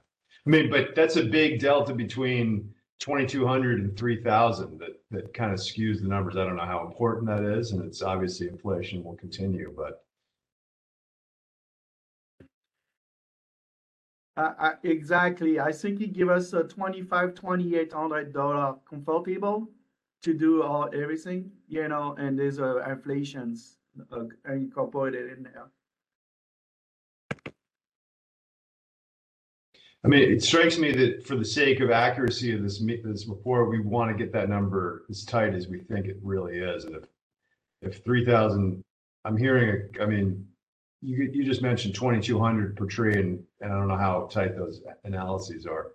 I mean, but that's a big delta between 2,200 and 3,000 that, that kind of skews the numbers. I don't know how important that is. And it's obviously inflation will continue, but Uh, exactly. I think he give us a twenty-five, twenty-eight hundred dollar comfortable to do all everything, you know, and there's uh, inflations uh, incorporated in there. I mean, it strikes me that for the sake of accuracy of this, this report, we want to get that number as tight as we think it really is. And if, if 3,000, I'm hearing, a- I mean, you, you just mentioned 2,200 per tree and, and I don't know how tight those analyses are.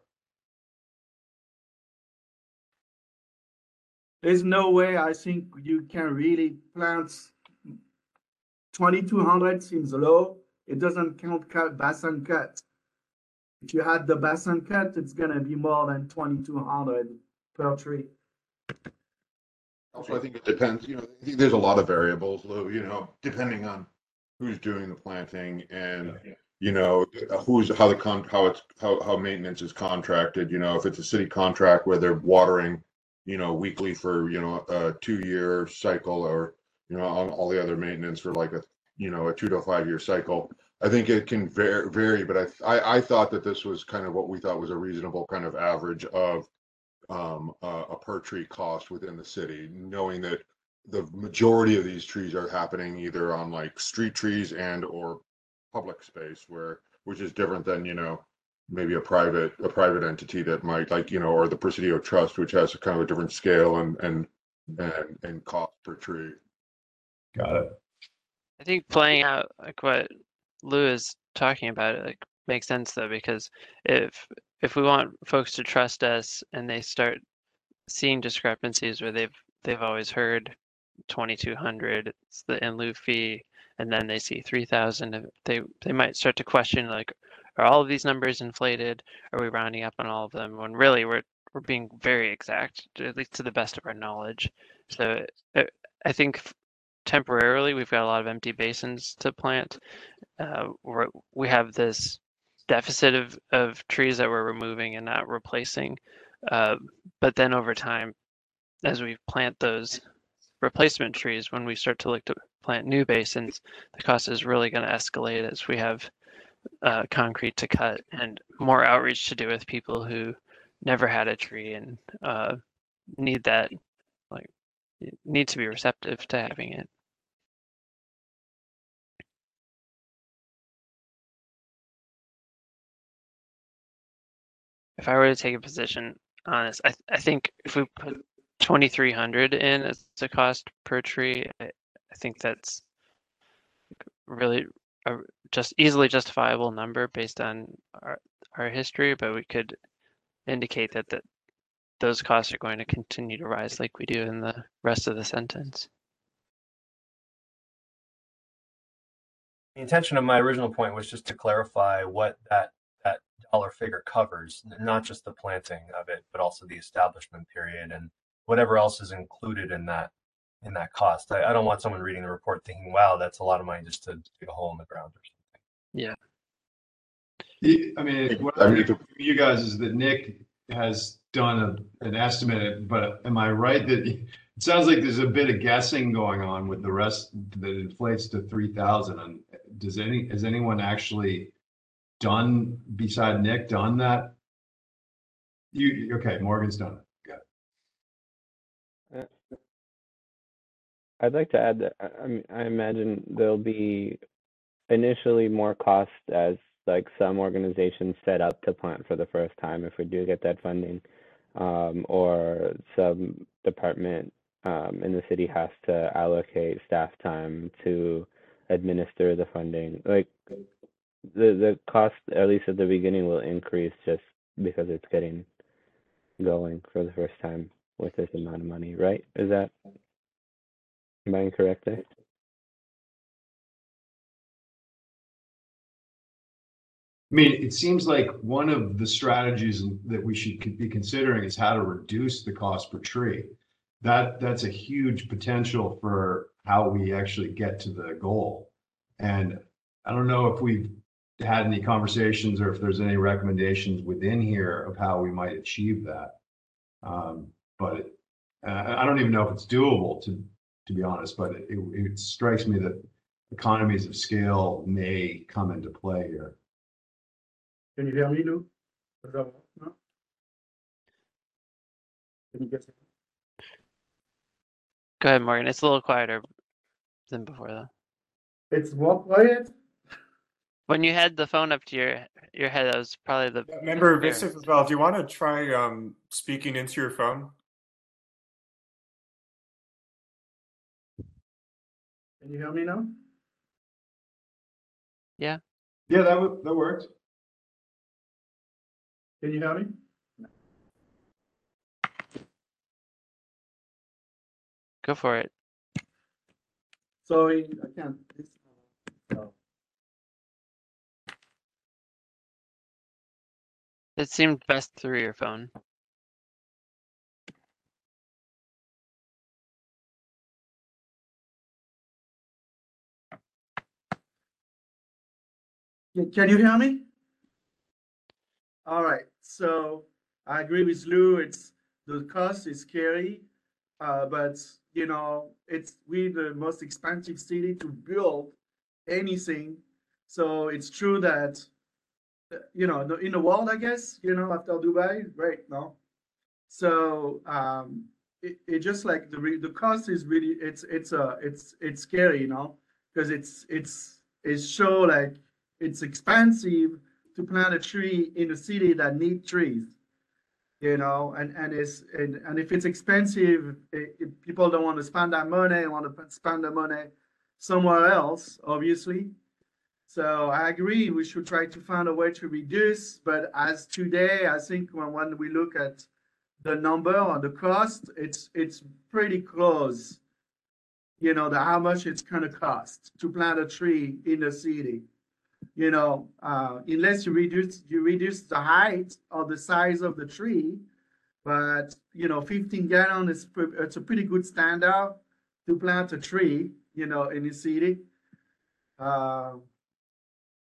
There's no way I think you can really plant twenty-two hundred seems low. It doesn't count cut, basin cut. If you had the basin cut, it's gonna be more than twenty-two hundred per tree. Also, I think it depends, you know, I think there's a lot of variables, Lou, you know, depending on who's doing the planting and, you know, who's, how the con, how it's, how, how maintenance is contracted, you know, if it's a city contract where they're watering, you know, weekly for, you know, a two-year cycle or, you know, all, all the other maintenance for like a, you know, a two to five year cycle. I think it can vary, vary, but I, I, I thought that this was kind of what we thought was a reasonable kind of average of um, a, a per tree cost within the city, knowing that the majority of these trees are happening either on like street trees and or public space where, which is different than, you know, maybe a private, a private entity that might like, you know, or the Presidio Trust, which has a kind of a different scale and, and, and, and cost per tree. Got it. I think playing out like what Lou is talking about it like makes sense though because if if we want folks to trust us and they start seeing discrepancies where they've they've always heard 2200 it's the in lieu fee and then they see 3000 they they might start to question like are all of these numbers inflated? Are we rounding up on all of them? when really we're we're being very exact at least to the best of our knowledge. So uh, i think temporarily we've got a lot of empty basins to plant. Uh, we have this deficit of, of trees that we're removing and not replacing. Uh, but then over time as we plant those replacement trees when we start to look to plant new basins the cost is really going to escalate as we have uh, concrete to cut and more outreach to do with people who never had a tree and uh, need that need to be receptive to having it. If I were to take a position on this, I, th- I think if we put 2,300 in as the cost per tree, I, I think that's really a just easily justifiable number based on our, our history, but we could indicate that, that those costs are going to continue to rise like we do in the rest of the sentence. The intention of my original point was just to clarify what that that dollar figure covers, not just the planting of it, but also the establishment period and whatever else is included in that in that cost. I, I don't want someone reading the report thinking, "Wow, that's a lot of money just to dig a hole in the ground." Or something. Yeah. Y- I mean, what I I mean, heard from you guys is that Nick has done a, an estimate, but am I right that it sounds like there's a bit of guessing going on with the rest that inflates to three thousand? And does any, has anyone actually done, beside Nick, done that? You, okay, Morgan's done it. Uh, I'd like to add that I, I mean, I imagine there'll be initially more cost as like some organizations set up to plant for the first time if we do get that funding, um, or some department um, in the city has to allocate staff time to administer the funding. Like the the cost, at least at the beginning, will increase just because it's getting going for the first time with this amount of money, right? Is that am I incorrect there? I mean, it seems like one of the strategies that we should be considering is how to reduce the cost per tree. That, that's a huge potential for how we actually get to the goal. And I don't know if we've had any conversations or if there's any recommendations within here of how we might achieve that. Um, but uh, I don't even know if it's doable to, to be honest, but it, it strikes me that economies of scale may come into play here. Can you hear me, Lou? Is that- no? Can you get? Go ahead, Morgan. It's a little quieter than before though. It's what quiet? When you had the phone up to your your head, that was probably the Member there. Vincent Val, do you want to try um, speaking into your phone? Can you hear me now? Yeah, Yeah, that would, that worked. Can you hear me? Go for it. Sorry, I can't. no. It seemed best through your phone. Can you hear me? All right, so I agree with Lou. It's the cost is scary, uh, but you know, it's we the most expensive city to build anything. So it's true that uh, you know in the world, I guess you know after Dubai, right? no. So um, it, it just like the the cost is really it's it's a it's it's scary, you know, because it's it's it's show like it's expensive to plant a tree in a city that need trees you know and and it's and, and if it's expensive i- if people don't want to spend that money and want to spend the money somewhere else obviously. So i agree we should try to find a way to reduce but as today i think when, when we look at the number or the cost it's it's pretty close you know the how much it's going to cost to plant a tree in the city you know, uh, unless you reduce, you reduce the height or the size of the tree. But, you know, fifteen gallon is, it's a pretty good standard to plant a tree, you know, in the city. Uh,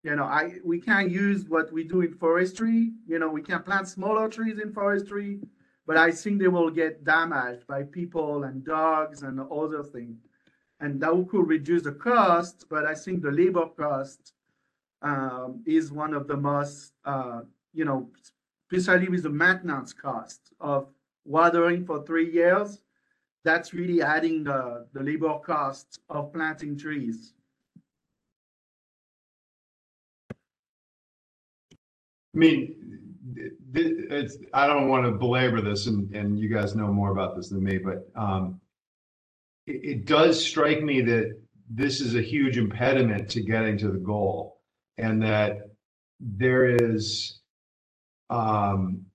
You know, I, we can't use what we do in forestry, you know, we can plant smaller trees in forestry. But I think they will get damaged by people and dogs and other things. And that could reduce the cost, but I think the labor cost um, is one of the most, uh, you know, especially with the maintenance cost of watering for three years. That's really adding the, the labor cost of planting trees. I mean, it's, I don't want to belabor this and, and you guys know more about this than me, but, um, it, it does strike me that this is a huge impediment to getting to the goal and that there is, um,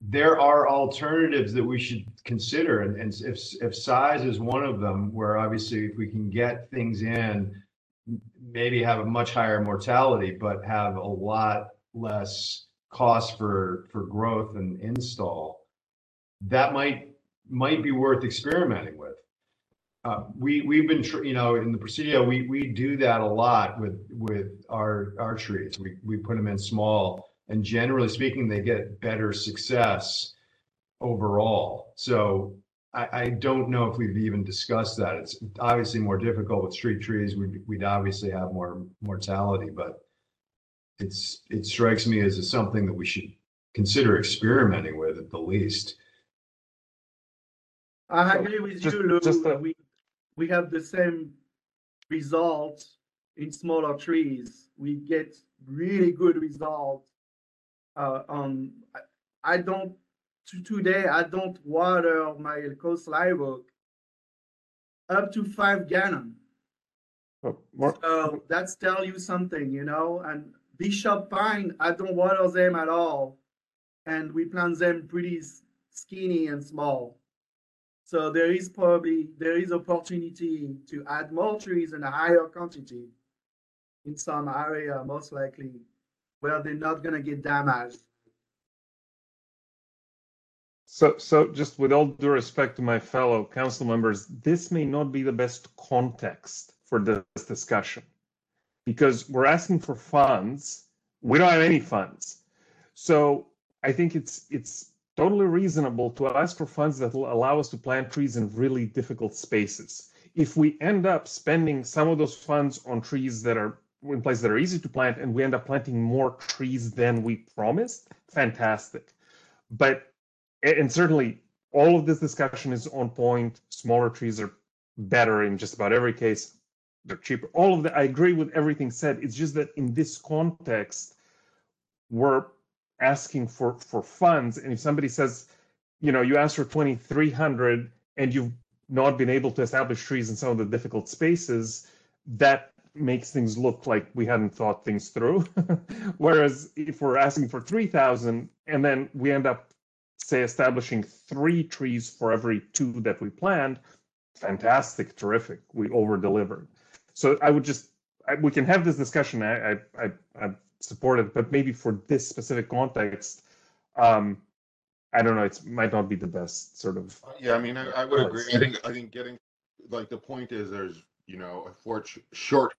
there are alternatives that we should consider and, and if, if size is one of them, where obviously if we can get things in, maybe have a much higher mortality, but have a lot less cost for, for growth and install, that might, might be worth experimenting with. Uh, we, we've been, you know, in the Presidio, we, we do that a lot with, with our, our trees. We, we put them in small and generally speaking, they get better success overall. So I, I don't know if we've even discussed that. It's obviously more difficult with street trees. We'd, we'd obviously have more mortality, but it's, it strikes me as something that we should consider experimenting with at the least. I agree with just- you, Lou. just a- We, we have the same result in smaller trees, we get really good results. Uh, on, I, I don't, to today, I don't water my coast live oak up to five gallon. Oh, So that's tell you something, you know, and Bishop Pine, I don't water them at all. And we plant them pretty skinny and small. So there is probably, there is opportunity to add more trees in a higher quantity in some area, most likely, where they're not gonna get damaged. So, so just with all due respect to my fellow council members, this may not be the best context for this discussion. Because we're asking for funds, we don't have any funds. So I think it's, it's totally reasonable to ask for funds that will allow us to plant trees in really difficult spaces. If we end up spending some of those funds on trees that are in places that are easy to plant and we end up planting more trees than we promised, fantastic. But and certainly all of this discussion is on point. Smaller trees are better in just about every case. They're cheaper. All of that, I agree with everything said. It's just that in this context, we're asking for for funds, and if somebody says, you know, you asked for twenty three hundred, and you've not been able to establish trees in some of the difficult spaces, that makes things look like we hadn't thought things through. [LAUGHS] Whereas if we're asking for three thousand, and then we end up say establishing three trees for every two that we planned, fantastic, terrific. We over delivered. So I would just I, we can have this discussion. I I I, I support it, but maybe for this specific context, um, I don't know. It might not be the best sort of. Yeah, I mean, I, I would agree. I think, I think getting, like, the point is there's, you know, a fort short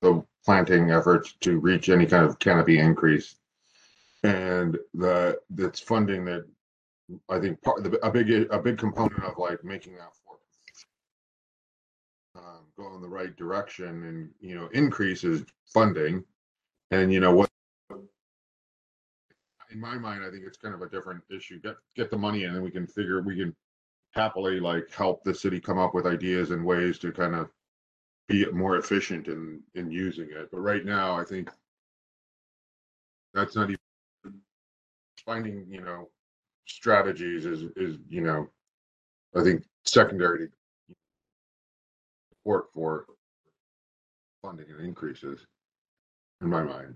the planting efforts to reach any kind of canopy increase. And the, that's funding that I think part, the, a big, a big component of like making that fort um, go in the right direction and, you know, increases funding. And you know what? In my mind, I think it's kind of a different issue. Get, get the money in and we can figure, we can happily like help the city come up with ideas and ways to kind of be more efficient in, in using it. But right now, I think that's not even finding, you know, strategies is, is, you know, I think secondary to support for funding and increases in my mind.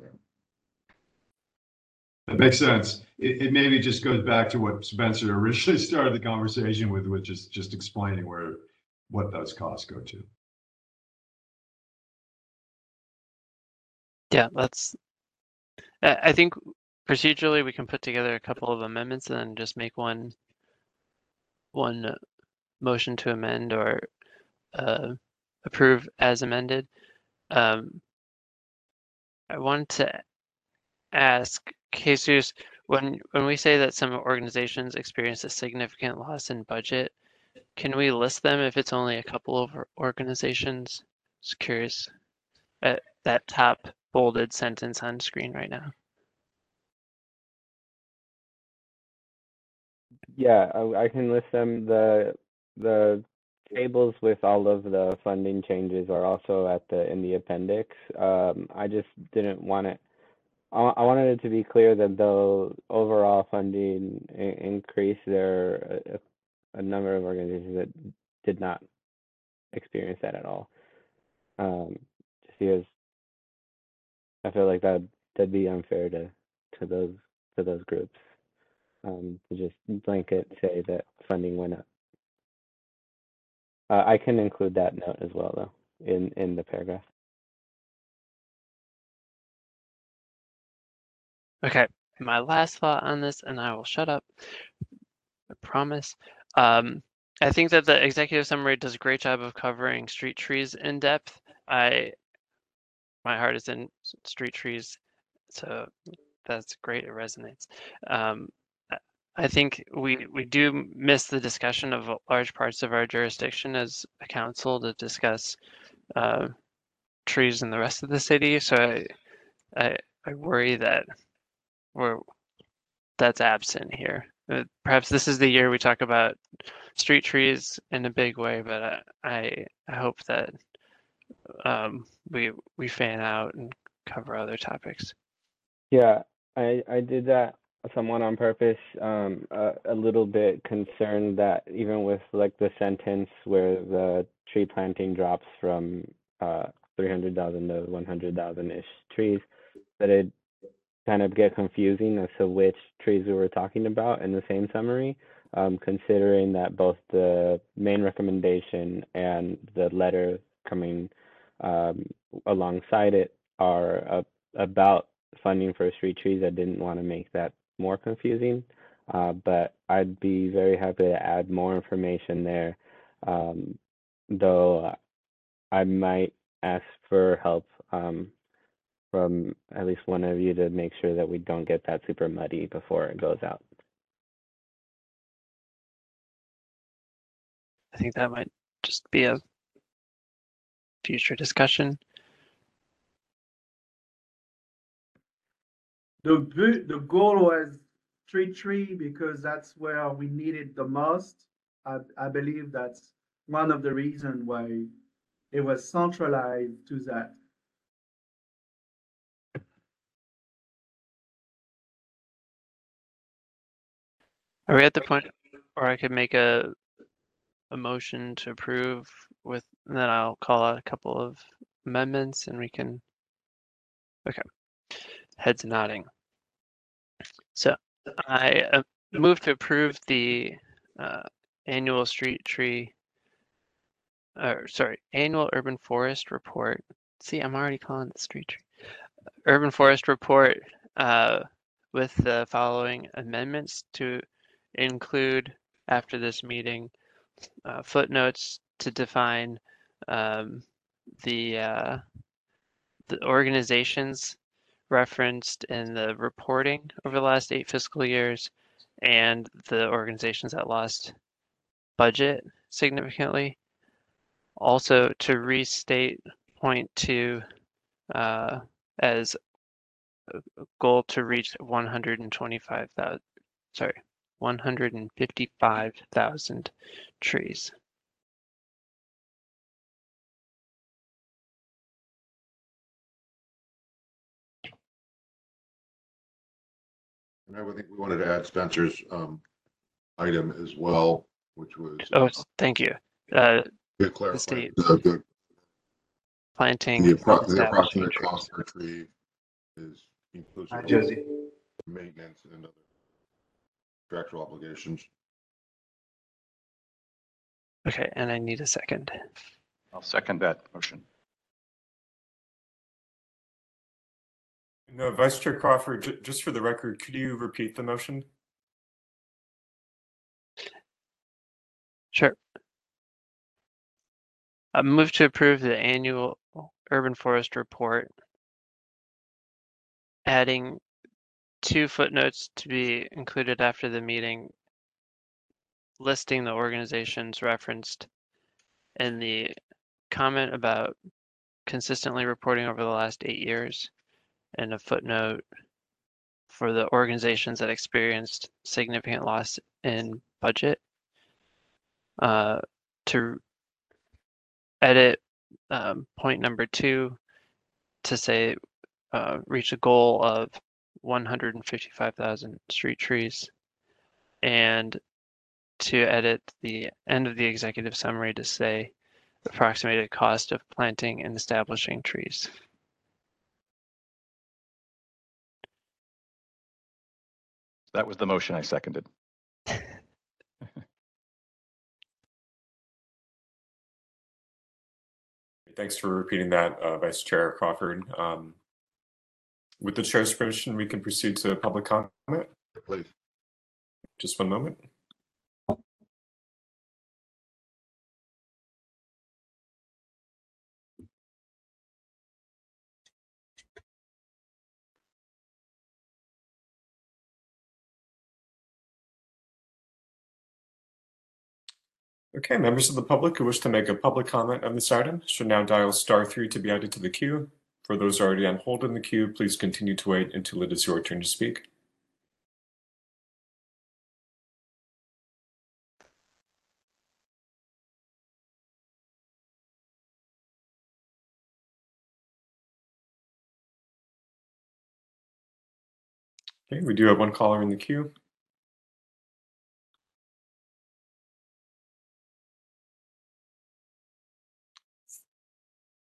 That makes sense. It, it maybe just goes back to what Spencer originally [LAUGHS] started the conversation with, which is just explaining where, what those costs go to. Yeah, that's, I, think procedurally, we can put together a couple of amendments and then just make one, one motion to amend or uh, approve as amended. Um, I want to ask Jesus, when, when we say that some organizations experience a significant loss in budget, can we list them if it's only a couple of organizations? Just curious. Uh, that top bolded sentence on screen right now. Yeah, I, I can list them. The the tables with all of the funding changes are also at the in the appendix. Um, I just didn't want it. I, wanted it to be clear that the overall funding increase, there are a, a number of organizations that did not experience that at all. Um, just because I feel like that that'd be unfair to to those to those groups um, to just blanket say that funding went up. Uh, I can include that note as well, though, in in the paragraph. Okay, my last thought on this, and I will shut up. I promise. Um, I think that the executive summary does a great job of covering street trees in depth. I, my heart is in street trees, so that's great. It resonates. Um, I- think we we do miss the discussion of large parts of our jurisdiction as a council to discuss uh, trees in the rest of the city. So I, I, I worry that we're that's absent here. Uh, Perhaps this is the year we talk about street trees in a big way, but I, I, I hope that um, we we fan out and cover other topics. Yeah, I I did that somewhat on purpose. Um, a, a little bit concerned that even with like the sentence where the tree planting drops from uh 300,000 to 100,000 ish trees, that it kind of get confusing as to which trees we were talking about in the same summary. Um, considering that both the main recommendation and the letter coming um, alongside it are uh, about funding for street trees. I didn't want to make that more confusing, uh, but I'd be very happy to add more information there. Um, though I might ask for help um, from at least one of you to make sure that we don't get that super muddy before it goes out. I think that might just be a future discussion. The, the goal was tree tree because that's where we need it the most. I, I believe that's one of the reasons why it was centralized to that. Are we at the point where I could make a a motion to approve with, and then I'll call out a couple of amendments and we can. Okay, heads nodding. So I uh, move to approve the uh, annual street tree. Or sorry, annual urban forest report. See, I'm already calling it street tree. Urban forest report uh, with the following amendments to include after this meeting uh, footnotes to define um, the uh, the organizations referenced in the reporting over the last eight fiscal years and the organizations that lost budget significantly. Also to restate point two uh, as goal to reach 125,000, sorry, 155,000 trees. And I would think we wanted to add Spencer's um item as well, which was. Oh, uh, thank you. Uh, To clarify, state- the, the, planting. the appro- the approximate cost per tree is inclusive Hi, of maintenance and other contractual obligations. Okay, and I need a second. I'll second that motion. No, Vice Chair Crawford, ju- just for the record, could you repeat the motion? Sure. I move to approve the annual urban forest report, adding two footnotes to be included after the meeting, listing the organizations referenced in the comment about consistently reporting over the last eight years, and a footnote for the organizations that experienced significant loss in budget. Uh, to edit um, point number two to say uh, reach a goal of 155,000 street trees and to edit the end of the executive summary to say approximated cost of planting and establishing trees. That was the motion I seconded. [LAUGHS] Thanks for repeating that, uh, Vice Chair Crawford. Um, With the chair's permission, we can proceed to public comment. Please. Just one moment. Okay, members of the public who wish to make a public comment on this item should now dial star three to be added to the queue. For those already on hold in the queue, please continue to wait until it is your turn to speak. Okay, we do have one caller in the queue.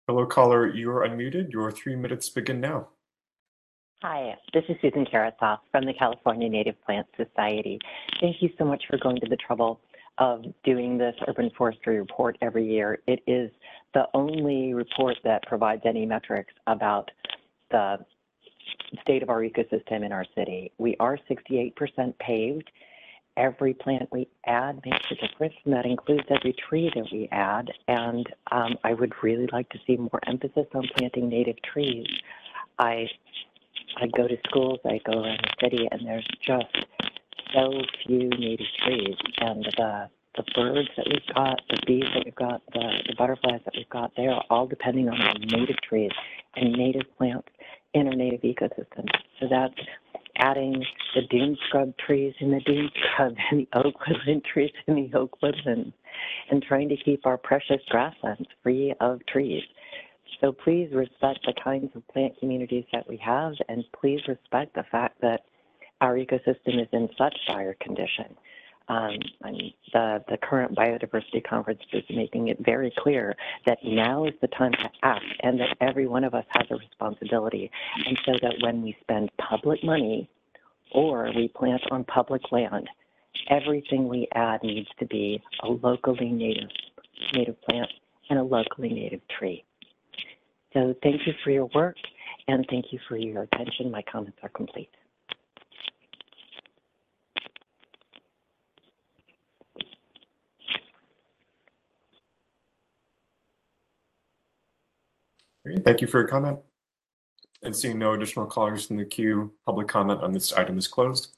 Hello, caller. You are unmuted. Your three minutes begin now. Hi, this is Susan Karasoff from the California Native Plant Society. Thank you so much for going to the trouble of doing this urban forestry report every year. It is the only report that provides any metrics about the state of our ecosystem in our city. We are 68% paved. Every plant we add makes a difference, and that includes every tree that we add. And um, I would really like to see more emphasis on planting native trees. I I go to schools, I go around the city, and there's just so few native trees. And the the birds that we've got, the bees that we've got, the, the butterflies that we've got, they are all depending on our native trees and native plants in our native ecosystem. So that's adding the dune scrub trees and the dune scrub [LAUGHS] and the oak woodland trees and the oak woodland and trying to keep our precious grasslands free of trees. So please respect the kinds of plant communities that we have and please respect the fact that our ecosystem is in such dire condition. Um, the, the current biodiversity conference is making it very clear that now is the time to act and that every one of us has a responsibility. And so that when we spend public money or we plant on public land, everything we add needs to be a locally native, native plant and a locally native tree. So thank you for your work and thank you for your attention. My comments are complete. Great, Thank you for your comment. And seeing no additional callers in the queue, public comment on this item is closed.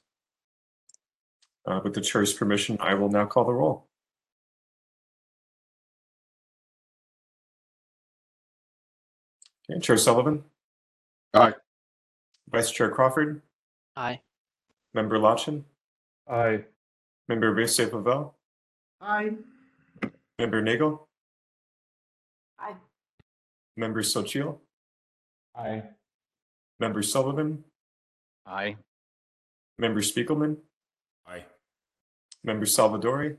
Uh, With the chair's permission, I will now call the roll. Okay, Chair Sullivan? Aye. Vice Chair Crawford? Aye. Member Lacan? Aye. Member Vavel? Aye. Member Nagel? Aye. Member Sochil? Aye. Member Sullivan? Aye. Member Spiegelman? Aye. Member Salvadori?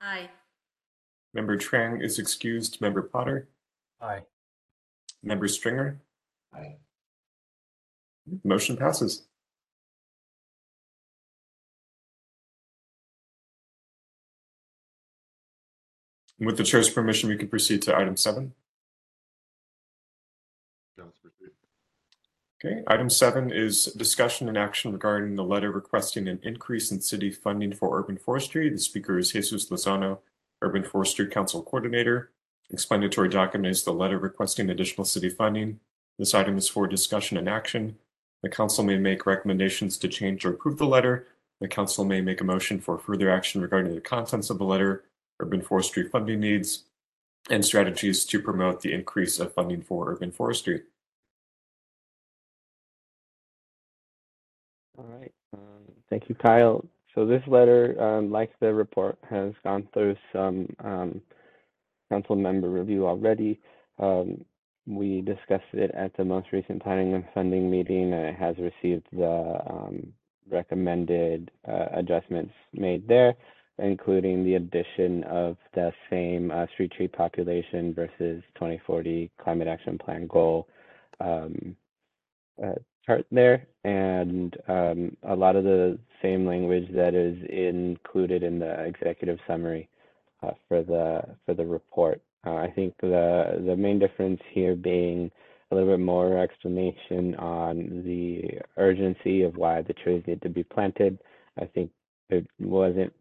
Aye. Member Trang is excused. Member Potter? Aye. Member Stringer? Aye. Motion passes. With the chair's permission, we can proceed to item seven. Okay, item seven is discussion and action regarding the letter requesting an increase in city funding for urban forestry. The speaker is Jesus Lozano, Urban Forestry Council Coordinator. Explanatory document is the letter requesting additional city funding. This item is for discussion and action. The council may make recommendations to change or approve the letter. The council may make a motion for further action regarding the contents of the letter, urban forestry funding needs, and strategies to promote the increase of funding for urban forestry. All right. Um, thank you, Kyle. So this letter, um, like the report, has gone through some um, council member review already. Um, we discussed it at the most recent planning and funding meeting, and it has received the um, recommended uh, adjustments made there, including the addition of the same uh, street tree population versus 2040 climate action plan goal um, uh, chart there, and um, a lot of the same language that is included in the executive summary uh, for the for the report. Uh, I think the the main difference here being a little bit more explanation on the urgency of why the trees need to be planted. I think it wasn't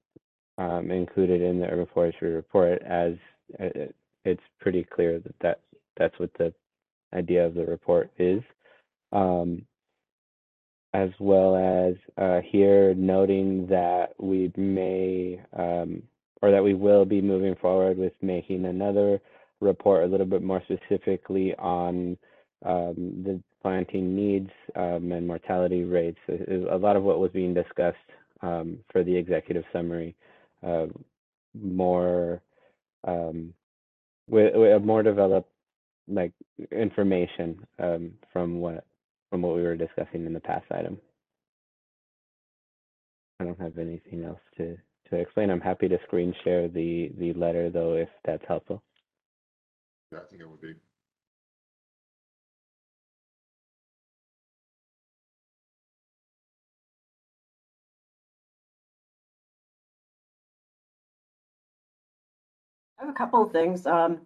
um, included in the urban forestry report as it, it's pretty clear that, that that's what the idea of the report is. Um, as well as uh, here noting that we may um, or that we will be moving forward with making another report a little bit more specifically on um, the planting needs um, and mortality rates. A lot of what was being discussed um, for the executive summary, uh, more um, with, with, a more developed like information um, from what from what we were discussing in the past item. I don't have anything else to, to explain. I'm happy to screen share the, the letter though, if that's helpful. Yeah, I think it would be. I have a couple of things. Um,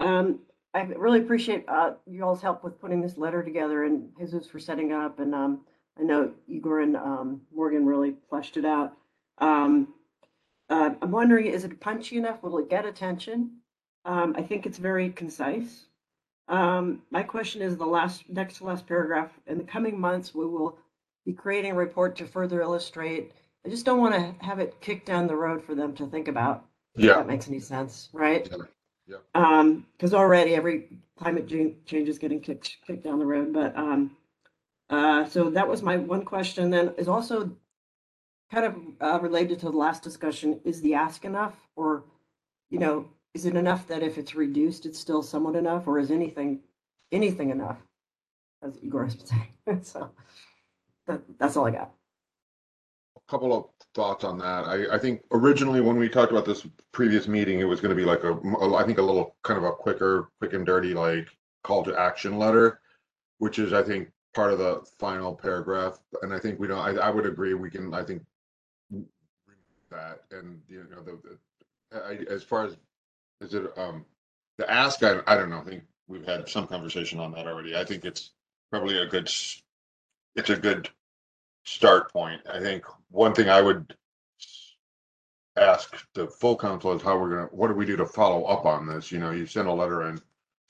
um, I really appreciate, uh, you all's help with putting this letter together and Jesus for setting it up. And, um, I know Igor and, um, Morgan really fleshed it out. Um, uh, I'm wondering, is it punchy enough? Will it get attention? Um, I think it's very concise. Um, my question is the last, next to last paragraph, in the coming months, we will be creating a report to further illustrate. I just don't want to have it kicked down the road for them to think about. if Yeah. That makes any sense, right? Yeah, yeah. Um, because already every climate change is getting kicked, kicked down the road, but, um, uh, so that was my one question then is also kind of, uh, related to the last discussion, is the ask enough? Or, you know, is it enough that if it's reduced, it's still somewhat enough, or is anything, anything enough? As Igor has been saying, [LAUGHS] so that, that's all I got. Couple of thoughts on that. I, I think originally when we talked about this previous meeting, it was going to be like a, I think a little kind of a quicker, quick and dirty, like call to action letter, which is, I think, part of the final paragraph. And I think we don't, I, I would agree, we can, I think, that and, you know, the, the, I, as far as, is it, um, the ask, I, I don't know, I think we've had some conversation on that already. I think it's probably a good, it's a good start point. I think one thing I would ask the full council is how we're gonna, what do we do to follow up on this? You know, you send a letter in,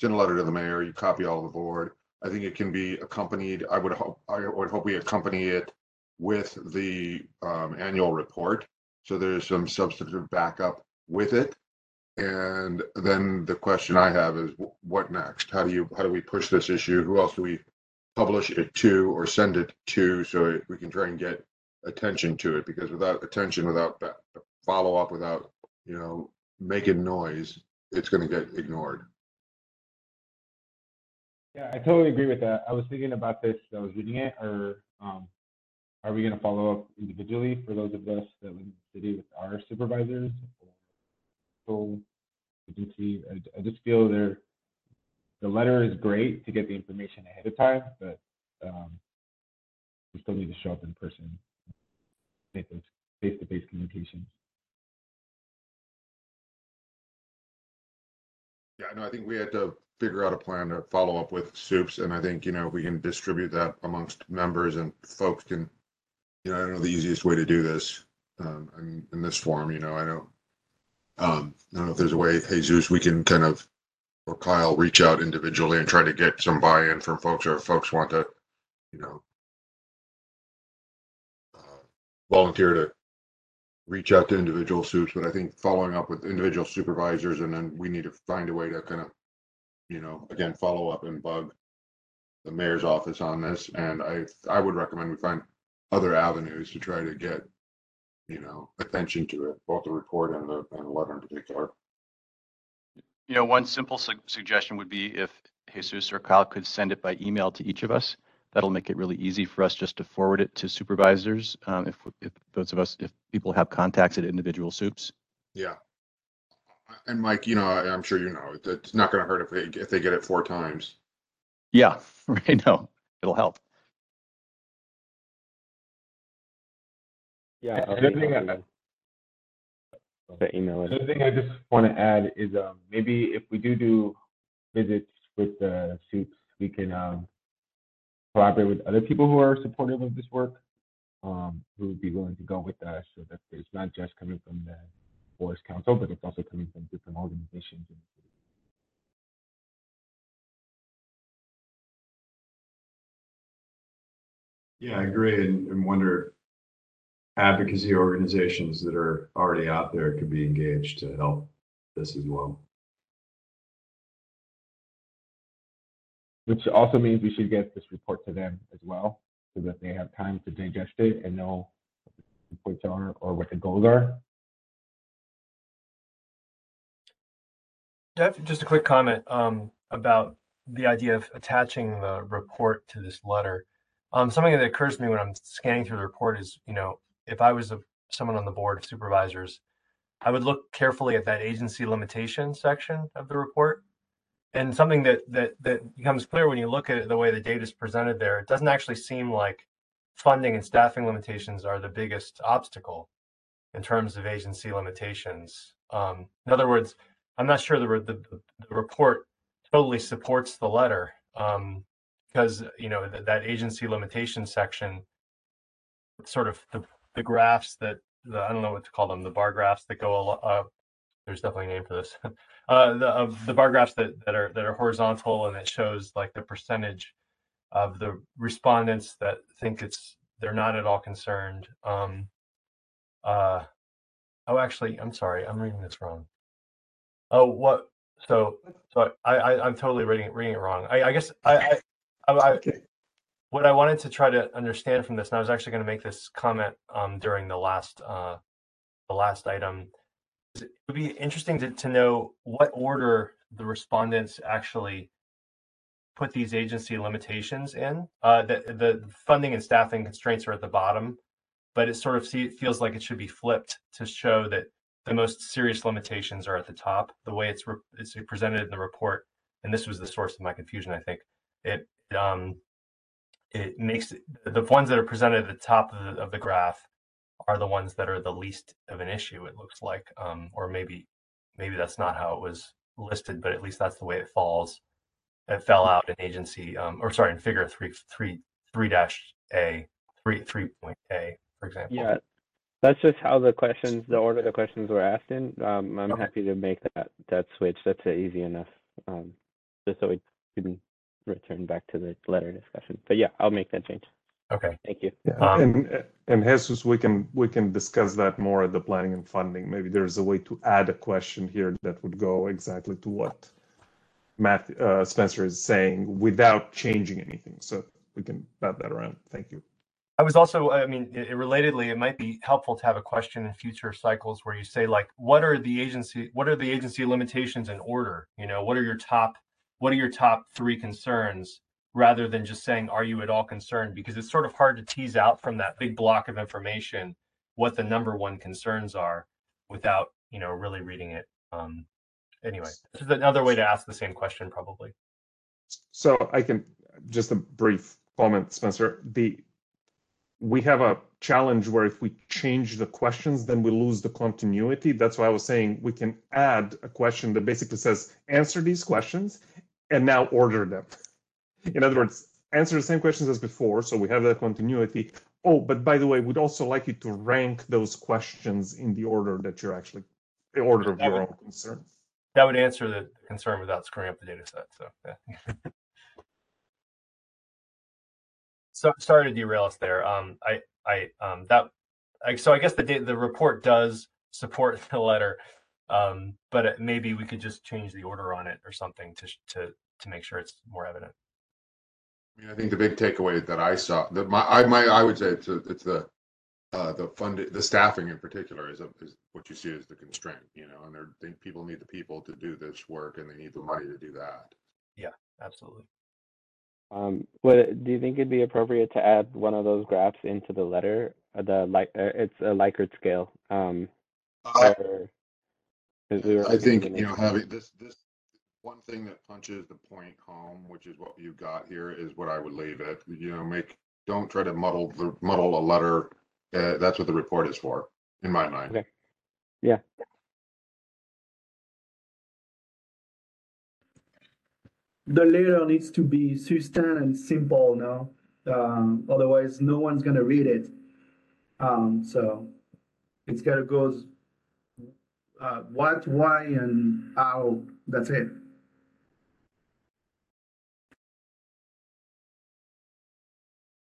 send a letter to the mayor, you copy all the board. I think it can be accompanied, I would hope, I would hope we accompany it with the um annual report. So there's some substantive backup with it. And then the question I have is wh- what next? How do you, how do we push this issue? Who else do we publish it to or send it to so we can try and get attention to it? Because without attention, without follow up, without, you know, making noise, it's gonna get ignored. Yeah, I totally agree with that. I was thinking about this, I was reading it, or um, are we gonna follow up individually for those of us that live in the city with our supervisors? or agency? I, I just feel there, the letter is great to get the information ahead of time, but um, we still need to show up in person, make those face-to-face communications. Yeah, no, I think we had to figure out a plan to follow up with soups, and I think, you know, we can distribute that amongst members and folks can, you know, I don't know the easiest way to do this, um, in, in this form, you know, I know. Um, I don't know if there's a way, Jesus, we can kind of, or Kyle, reach out individually and try to get some buy-in from folks, or if folks want to, you know, uh, volunteer to reach out to individual soups, but I think following up with individual supervisors and then we need to find a way to kind of, you know, again, follow up and bug the mayor's office on this. And I, I would recommend we find other avenues to try to get, you know, attention to it, both the report and the, and the letter in particular. You know, one simple su- suggestion would be if Jesus or Kyle could send it by email to each of us. That'll make it really easy for us just to forward it to supervisors. Um, if, if those of us, if people have contacts at individual soups. Yeah. And Mike, you know, I- I'm sure you know, it- it's not gonna hurt if they, if they get it four times. Yeah, [LAUGHS] right. No, it'll help. Yeah, I'll be thing happy I- to- The email it. Another thing I just want to add is um, maybe if we do do visits with the soups, we can um, collaborate with other people who are supportive of this work, um, who would be willing to go with us, so that it's not just coming from the Forest Council, but it's also coming from different organizations. in the city. Yeah, I agree and, and wonder advocacy organizations that are already out there could be engaged to help this as well. Which also means we should get this report to them as well, so that they have time to digest it and know what the reports are or what the goals are. Jeff, just a quick comment um, about the idea of attaching the report to this letter. Um, something that occurs to me when I'm scanning through the report is, you know, if I was a, someone on the board of supervisors, I would look carefully at that agency limitation section of the report. And something that that that becomes clear when you look at it, the way the data is presented there, it doesn't actually seem like funding and staffing limitations are the biggest obstacle in terms of agency limitations. Um, in other words, I'm not sure the, the, the report totally supports the letter um, because you know th- that agency limitation section, sort of the, the graphs that the, I don't know what to call them, the bar graphs that go. Uh, there's definitely a name for this. [LAUGHS] uh, the the bar graphs that, that are that are horizontal and it shows like the percentage of the respondents that think it's they're not at all concerned. Um, uh, oh, actually, I'm sorry, I'm reading this wrong. Oh, what? So, so I, I I'm totally reading reading it wrong. I, I guess I, I, I, I what I wanted to try to understand from this, and I was actually going to make this comment um, during the last uh, the last item. It would be interesting to, to know what order the respondents actually put these agency limitations in. Uh, the, the funding and staffing constraints are at the bottom, but it sort of see, feels like it should be flipped to show that the most serious limitations are at the top. The way it's it's presented in the report, and this was the source of my confusion. I think it um, it makes the ones that are presented at the top of the, of the graph are the ones that are the least of an issue. It looks like, um, or maybe maybe that's not how it was listed, but at least that's the way it falls. It fell out in agency, um, or sorry, in figure three three three dash A three three point A, for example. Yeah, that's just how the questions, the order the questions were asked in. Um, I'm Okay. happy to make that that switch. That's easy enough. Um, just so we can return back to the letter discussion. But yeah, I'll make that change. Okay. Thank you. Yeah, Um, and and Jesus, we can we can discuss that more at the planning and funding. Maybe there's a way to add a question here that would go exactly to what Matt uh, Spencer is saying without changing anything. So we can bat that around. Thank you. I was also, I mean, it, it relatedly, it might be helpful to have a question in future cycles where you say like, what are the agency, what are the agency limitations in order? You know, what are your top, what are your top three concerns? Rather than just saying, are you at all concerned? Because it's sort of hard to tease out from that big block of information what the number one concerns are without, you know, really reading it. Um, anyway, this is another way to ask the same question, probably. So I can just a brief comment, Spencer. The we have a challenge where if we change the questions, then we lose the continuity. That's why I was saying we can add a question that basically says answer these questions and now order them. In other words, answer the same questions as before, so we have that continuity. Oh, but by the way, we'd also like you to rank those questions in the order that you're actually, the order of That your would- own concern. That would answer the concern without screwing up the data set. So, yeah. [LAUGHS] so sorry to derail us there. Um, I, I, um, that, I, so I guess the the report does support [LAUGHS] the letter, um, but maybe we could just change the order on it or something to to to make sure it's more evident. I mean, I think the big takeaway that I saw, that my, I, my, I would say it's, a- it's the, uh, the fund, the staffing in particular is, a- is what you see as the constraint, you know, and they're, they, people need the people to do this work and they need the money to do that. Yeah, absolutely. Um, what do you think it'd be appropriate to add one of those graphs into the letter? Uh, the like, uh, it's a Likert scale. Um, I- or 'cause we were I think, to you know, make- having this, this, one thing that punches the point home, which is what you got here, is what I would leave it, you know, make, don't try to muddle, the muddle a letter. Uh, that's what the report is for, in my mind. Okay. Yeah. The letter needs to be succinct and simple, no? Um, otherwise, no one's gonna read it. Um, so it's gotta go, uh, what, why, and how, that's it.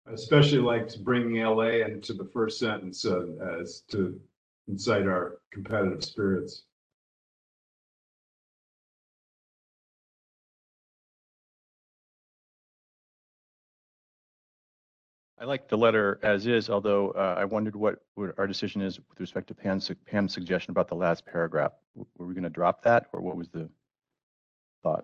I especially liked bringing LA into the first sentence uh, as to incite our competitive spirits. I like the letter as is, although uh, I wondered what our decision is with respect to Pam's, Pam's suggestion about the last paragraph. Were we going to drop that or what was the thought?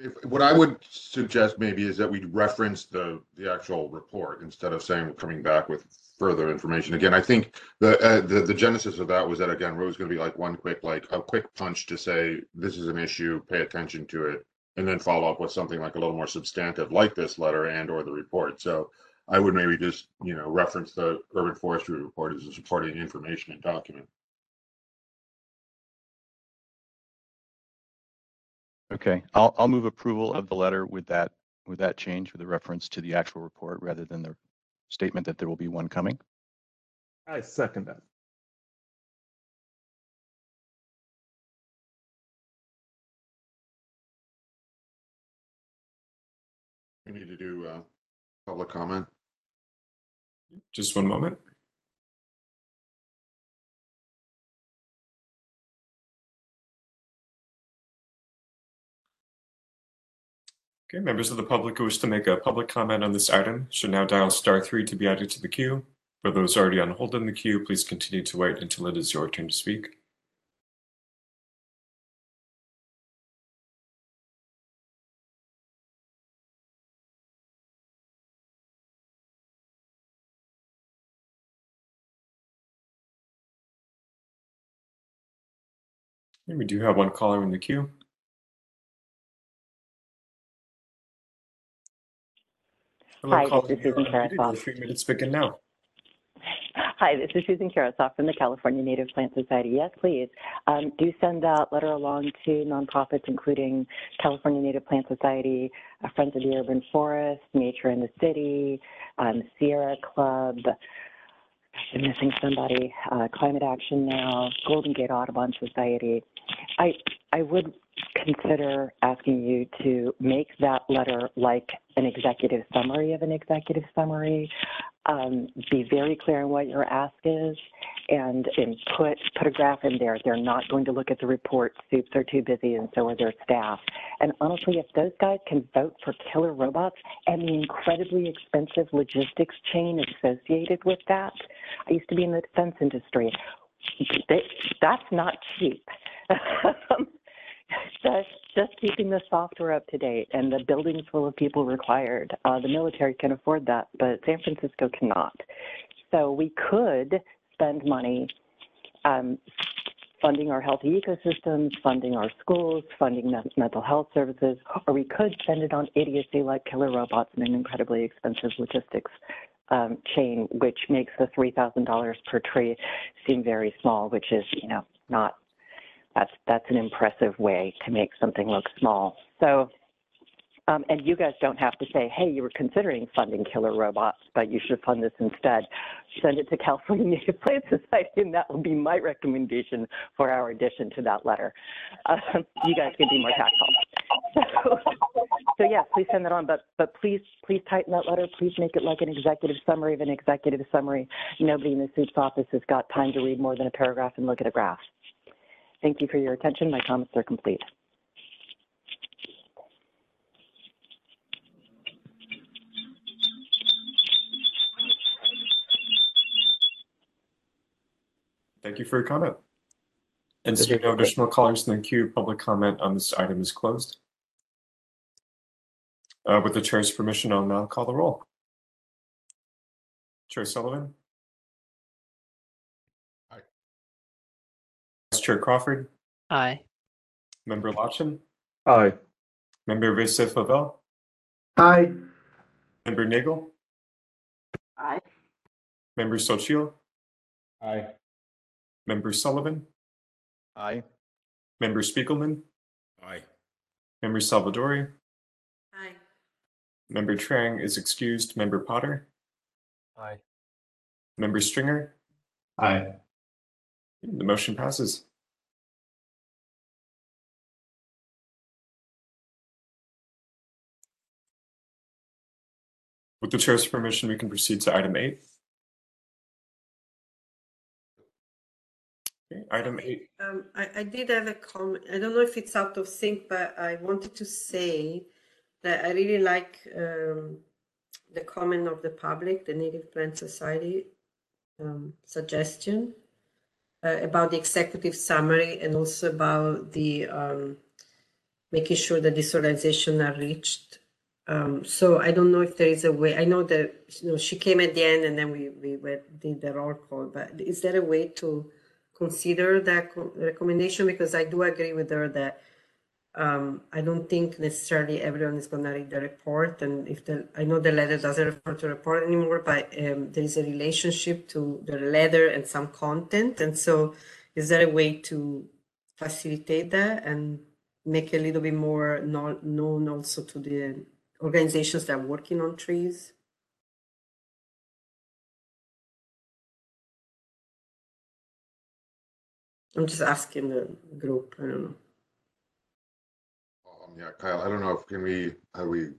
If, what I would suggest maybe is that we reference the, the actual report instead of saying we're coming back with further information. Again, I think the, uh, the, the genesis of that was that again, it was gonna be like one quick, like a quick punch to say, this is an issue, pay attention to it. And then follow up with something like a little more substantive, like this letter and or the report. So I would maybe just, you know, reference the urban forestry report as a supporting information and document. Okay, I'll, I'll move approval of the letter with that, with that change, with the reference to the actual report rather than the statement that there will be one coming. I second that. We need to do, uh, public comment. Just one moment. Okay, members of the public who wish to make a public comment on this item should now dial star three to be added to the queue. For those already on hold in the queue, please continue to wait until it is your turn to speak. We do have one caller in the queue. Hello, Hi, caller. this is Susan Karasoff. Three minutes begin now. Hi, this is Susan Karasoff from the California Native Plant Society. Yes, please. Um, do send that letter along to nonprofits, including California Native Plant Society, uh, Friends of the Urban Forest, Nature in the City, um, Sierra Club. I'm missing somebody. Uh, Climate Action Now, Golden Gate Audubon Society. I I would consider asking you to make that letter like an executive summary of an executive summary. Um, be very clear on what your ask is, and and put put a graph in there. They're not going to look at the report. Soups are too busy, and so are their staff. And honestly, if those guys can vote for killer robots and the incredibly expensive logistics chain associated with that, I used to be in the defense industry. They, that's not cheap. [LAUGHS] just just keeping the software up to date and the buildings full of people required. Uh, the military can afford that, but San Francisco cannot. So we could spend money um, funding our healthy ecosystems, funding our schools, funding mental health services, or we could spend it on idiocy like killer robots and an incredibly expensive logistics um, chain, which makes the $3,000 per tree seem very small, which is, you know, not that's that's an impressive way to make something look small. So, um, and you guys don't have to say, "Hey, you were considering funding killer robots, but you should fund this instead." Send it to California [LAUGHS] Native Plant Society, and that will be my recommendation for our addition to that letter. Um, you guys can be more tactful. So, so yeah, please send that on. But but please please tighten that letter. Please make it like an executive summary of an executive summary. Nobody in the suit's office has got time to read more than a paragraph and look at a graph. Thank you for your attention. My comments are complete. Thank you for your comment. And seeing no additional callers in the queue, public comment on this item is closed. Uh, with the chair's permission, I'll now call the roll. Chair Sullivan? Chair Crawford? Aye. Member Lacan? Aye. Member Vasif Favel? Aye. Member Nagel? Aye. Member Sochil? Aye. Member Sullivan? Aye. Member Spiegelman? Aye. Member Salvadori? Aye. Member Trang is excused. Member Potter? Aye. Member Stringer? Aye. The motion passes. With the chair's permission, we can proceed to item eight. Okay, Item eight, Um, I, I did have a comment. I don't know if it's out of sync, but I wanted to say that I really like um, the comment of the public, the Native Plant Society um, suggestion uh, about the executive summary and also about the um, making sure that these organizations are reached. Um, so I don't know if there is a way. I know that you know she came at the end, and then we we went, did the roll call. But is there a way to consider that co- recommendation? Because I do agree with her that um, I don't think necessarily everyone is going to read the report. And if the I know the letter doesn't refer to report anymore, but um, there is a relationship to the letter and some content. And so, is there a way to facilitate that and make it a little bit more known also to the organizations that are working on trees? I'm just asking the group. I don't know. Um, yeah, Kyle, I don't know if can we, how do we,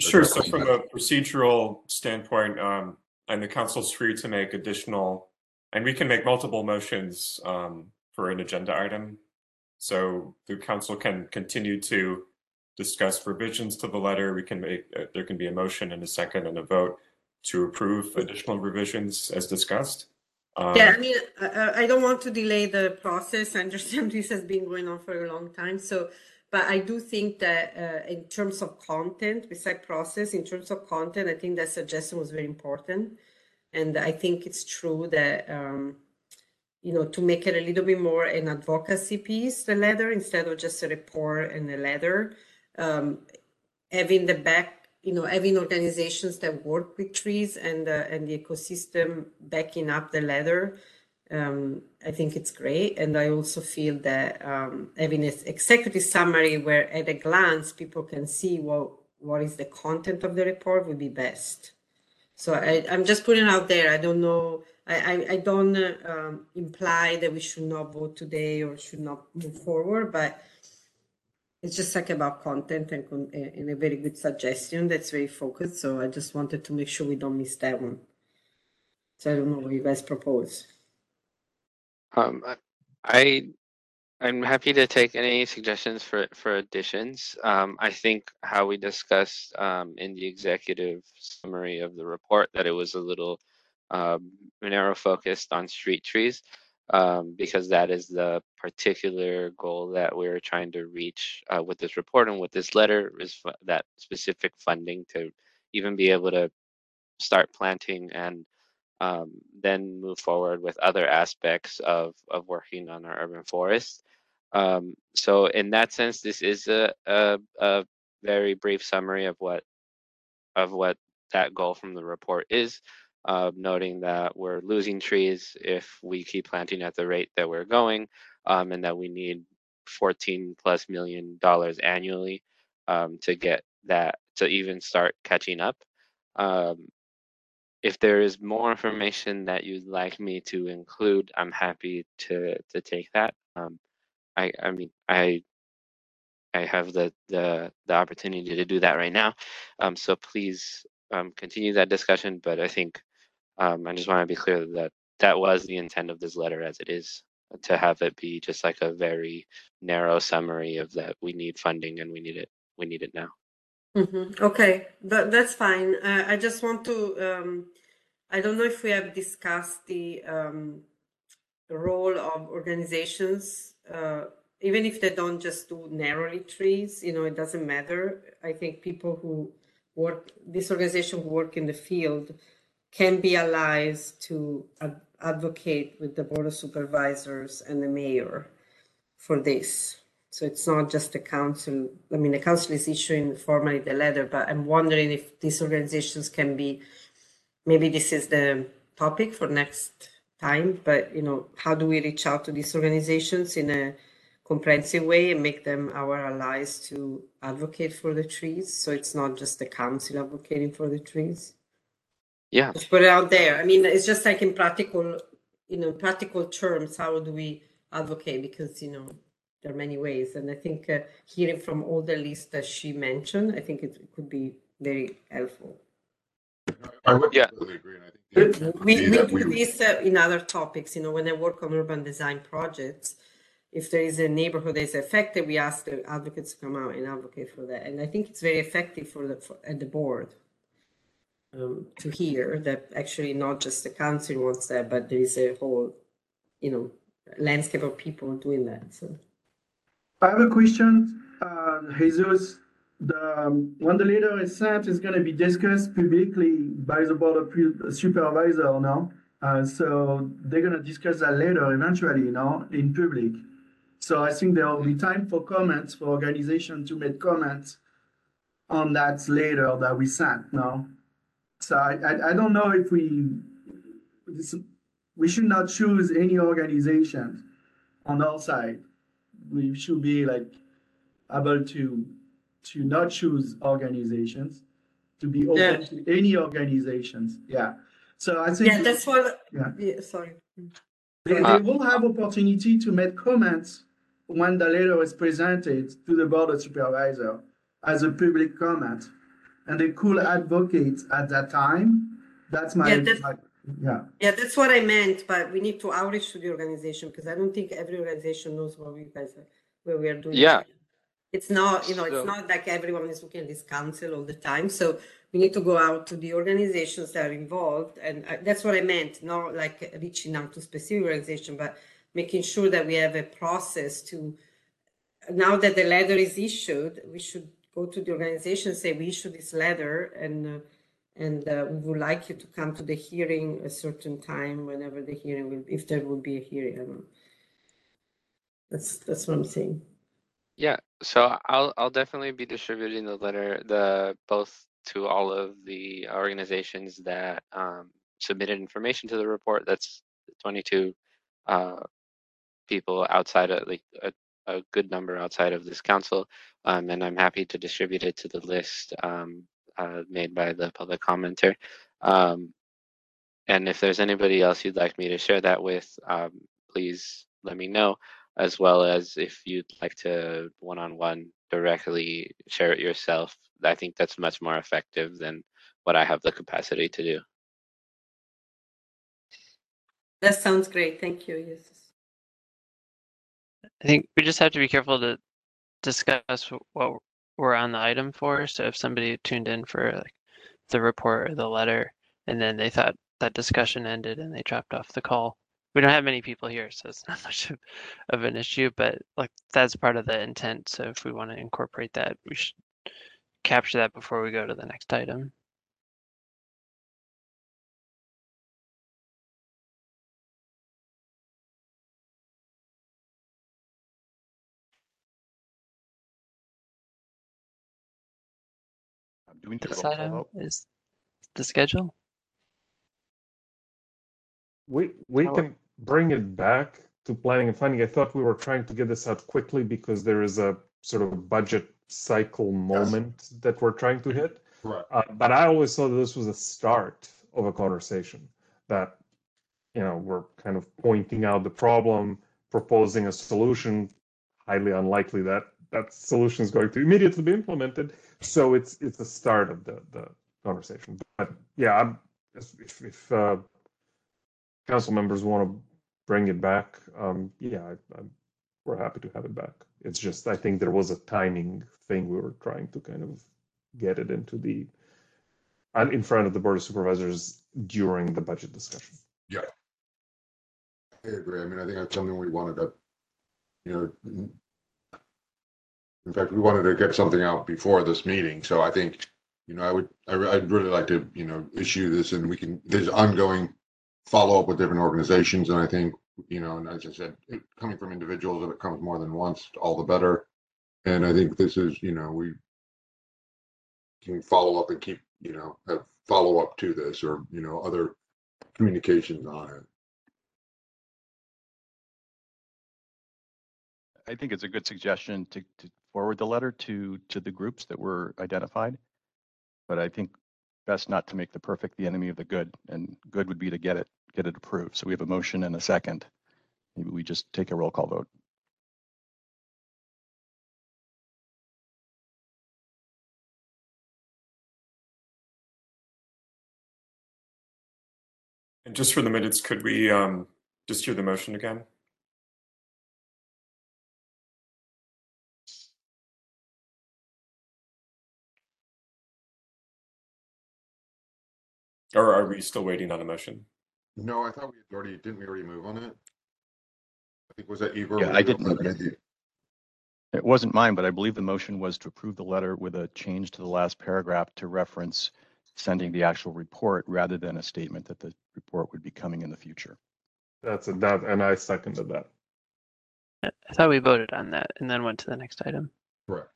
Sure. So from a procedural standpoint, um, and the council's free to make additional, and we can make multiple motions, um, for an agenda item. So the council can continue to discuss revisions to the letter. We can make, uh, there can be a motion and a second and a vote to approve additional revisions as discussed. Um, Yeah, I mean, I- I, don't want to delay the process. I understand [LAUGHS] this has been going on for a long time. So, but I do think that uh, in terms of content, beside process, in terms of content, I think that suggestion was very important. And I think it's true that, um, you know, to make it a little bit more an advocacy piece, the letter, instead of just a report and a letter, um, having the back, you know, having organizations that work with trees and uh, and the ecosystem backing up the letter, um, I think it's great. And I also feel that um, having an executive summary where at a glance people can see what what is the content of the report would be best. So I, I'm just putting out there. I don't know. I, I, I don't uh, um, imply that we should not vote today or should not move forward, but it's just like about content and, con- and a very good suggestion that's very focused. So I just wanted to make sure we don't miss that one. So I don't know what you guys propose. Um, I, I'm happy to take any suggestions for, for additions. Um, I think how we discussed, um, in the executive summary of the report, that it was a little, um, narrow focused on street trees. Um, because that is the particular goal that we're trying to reach, uh, with this report and with this letter is fu- that specific funding to even be able to start planting and um, then move forward with other aspects of, of working on our urban forest. Um, so in that sense, this is a, a, a very brief summary of what of what that goal from the report is, uh, noting that we're losing trees if we keep planting at the rate that we're going, um, and that we need 14 plus million dollars annually um, to get that to even start catching up. Um, if there is more information that you'd like me to include, I'm happy to to take that. Um, I I mean I I have the the the opportunity to do that right now. Um, so please um, continue that discussion. But I think um, I just want to be clear that that was the intent of this letter, as it is to have it be just like a very narrow summary of that we need funding and we need it we need it now. Mhm. Okay, that, that's fine. Uh, I just want to, um, I don't know if we have discussed the, um, role of organizations, uh, even if they don't just do narrowly trees, you know, it doesn't matter. I think people who work, this organization who work in the field can be allies to ad- advocate with the board of supervisors and the mayor for this. So it's not just the council. I mean, the council is issuing formally the letter, but I'm wondering if these organizations can be, maybe this is the topic for next time, but you know, how do we reach out to these organizations in a comprehensive way and make them our allies to advocate for the trees? So it's not just the council advocating for the trees. Yeah. Just put it out there. I mean, it's just like in practical, you know, practical terms, how do we advocate? Because, you know, there are many ways. And I think uh, hearing from all the lists that she mentioned, I think it could be very helpful. I would Yeah. completely agree, and I think. the intent would We, be we do this uh, in other topics, you know, when I work on urban design projects, if there is a neighborhood that is affected, we ask the advocates to come out and advocate for that. And I think it's very effective for the, for, at the board um, to hear that actually not just the council wants that, but there is a whole, you know, landscape of people doing that. So, I have a question, uh, Jesus. The, um, when the letter is sent, it's gonna be discussed publicly by the board of supervisor now. Uh, so they're gonna discuss that later eventually, you know, in public. So I think there will be time for comments, for organization to make comments on that later that we sent, no? So I, I, I don't know if we, this, we should not choose any organization on our side. We should be like able to, to not choose organizations, to be open Yeah. to any organizations, yeah. So I think. Yeah, that's what, Yeah. yeah, sorry. They, they uh, will have opportunity to make comments when the letter is presented to the board of supervisor as a public comment. And they could advocate at that time. That's my, Yeah, that's- my- yeah. Yeah, that's what I meant, but we need to outreach to the organization because I don't think every organization knows what we guys are, what we are doing. Yeah. It's not, you know, So- it's not like everyone is looking at this council all the time. So we need to go out to the organizations that are involved. And uh, that's what I meant, not like reaching out to specific organization, but making sure that we have a process to, now that the letter is issued, we should go to the organization, say, we issued this letter and, uh, and uh, we would like you to come to the hearing a certain time, whenever the hearing will, if there will be a hearing. That's, that's what I'm saying. Yeah, so I'll I'll definitely be distributing the letter, the both to all of the organizations that um, submitted information to the report. That's 22 uh, people outside of like a, a good number outside of this council, um, and I'm happy to distribute it to the list um, uh, made by the public commenter. Um, and if there's anybody else you'd like me to share that with, um, please let me know as well as if you'd like to one-on-one directly share it yourself. I think that's much more effective than what I have the capacity to do. That sounds great. Thank you. Yes. I think we just have to be careful to discuss what we're on the item for. So if somebody tuned in for like the report or the letter, and then they thought that discussion ended and they dropped off the call, we don't have many people here, so it's [LAUGHS] not much of, of an issue. But like that's part of the intent. So if we want to incorporate that, we should capture that before we go to the next item. This roll call item is the schedule. We we How- can bring it back to planning and funding. I thought we were trying to get this out quickly because there is a sort of budget cycle moment that we're trying to hit. Right. Uh, but I always thought this was a start of a conversation that, you know, we're kind of pointing out the problem, proposing a solution. Highly unlikely that that solution is going to immediately be implemented. So it's it's a start of the the conversation. But yeah, I'm, if if uh, council members want to bring it back, um, yeah, I, I'm, we're happy to have it back. It's just I think there was a timing thing we were trying to kind of get it into the and in front of the board of supervisors during the budget discussion. Yeah. I agree. I mean, I think that's something we wanted to, you know, in fact, we wanted to get something out before this meeting. So I think, you know, I would, I I'd really like to, you know, issue this and we can, there's ongoing follow up with different organizations. And I think, you know, and as I said, it, coming from individuals, if it comes more than once, all the better. And I think this is, you know, we can follow up and keep, you know, have follow up to this or, you know, other communications on it. I think it's a good suggestion to, to forward the letter to, to the groups that were identified. But I think best not to make the perfect the enemy of the good, and good would be to get it, get it approved. So we have a motion and a second. Maybe we just take a roll call vote. And just for the minutes, could we um, just hear the motion again? Or are we still waiting on a motion? No, I thought we had already, didn't we already move on it? I think was that Igor? Yeah, I didn't. It wasn't mine, but I believe the motion was to approve the letter with a change to the last paragraph to reference sending the actual report rather than a statement that the report would be coming in the future. That's a, that, and I seconded that. I I thought we voted on that and then went to the next item. Correct.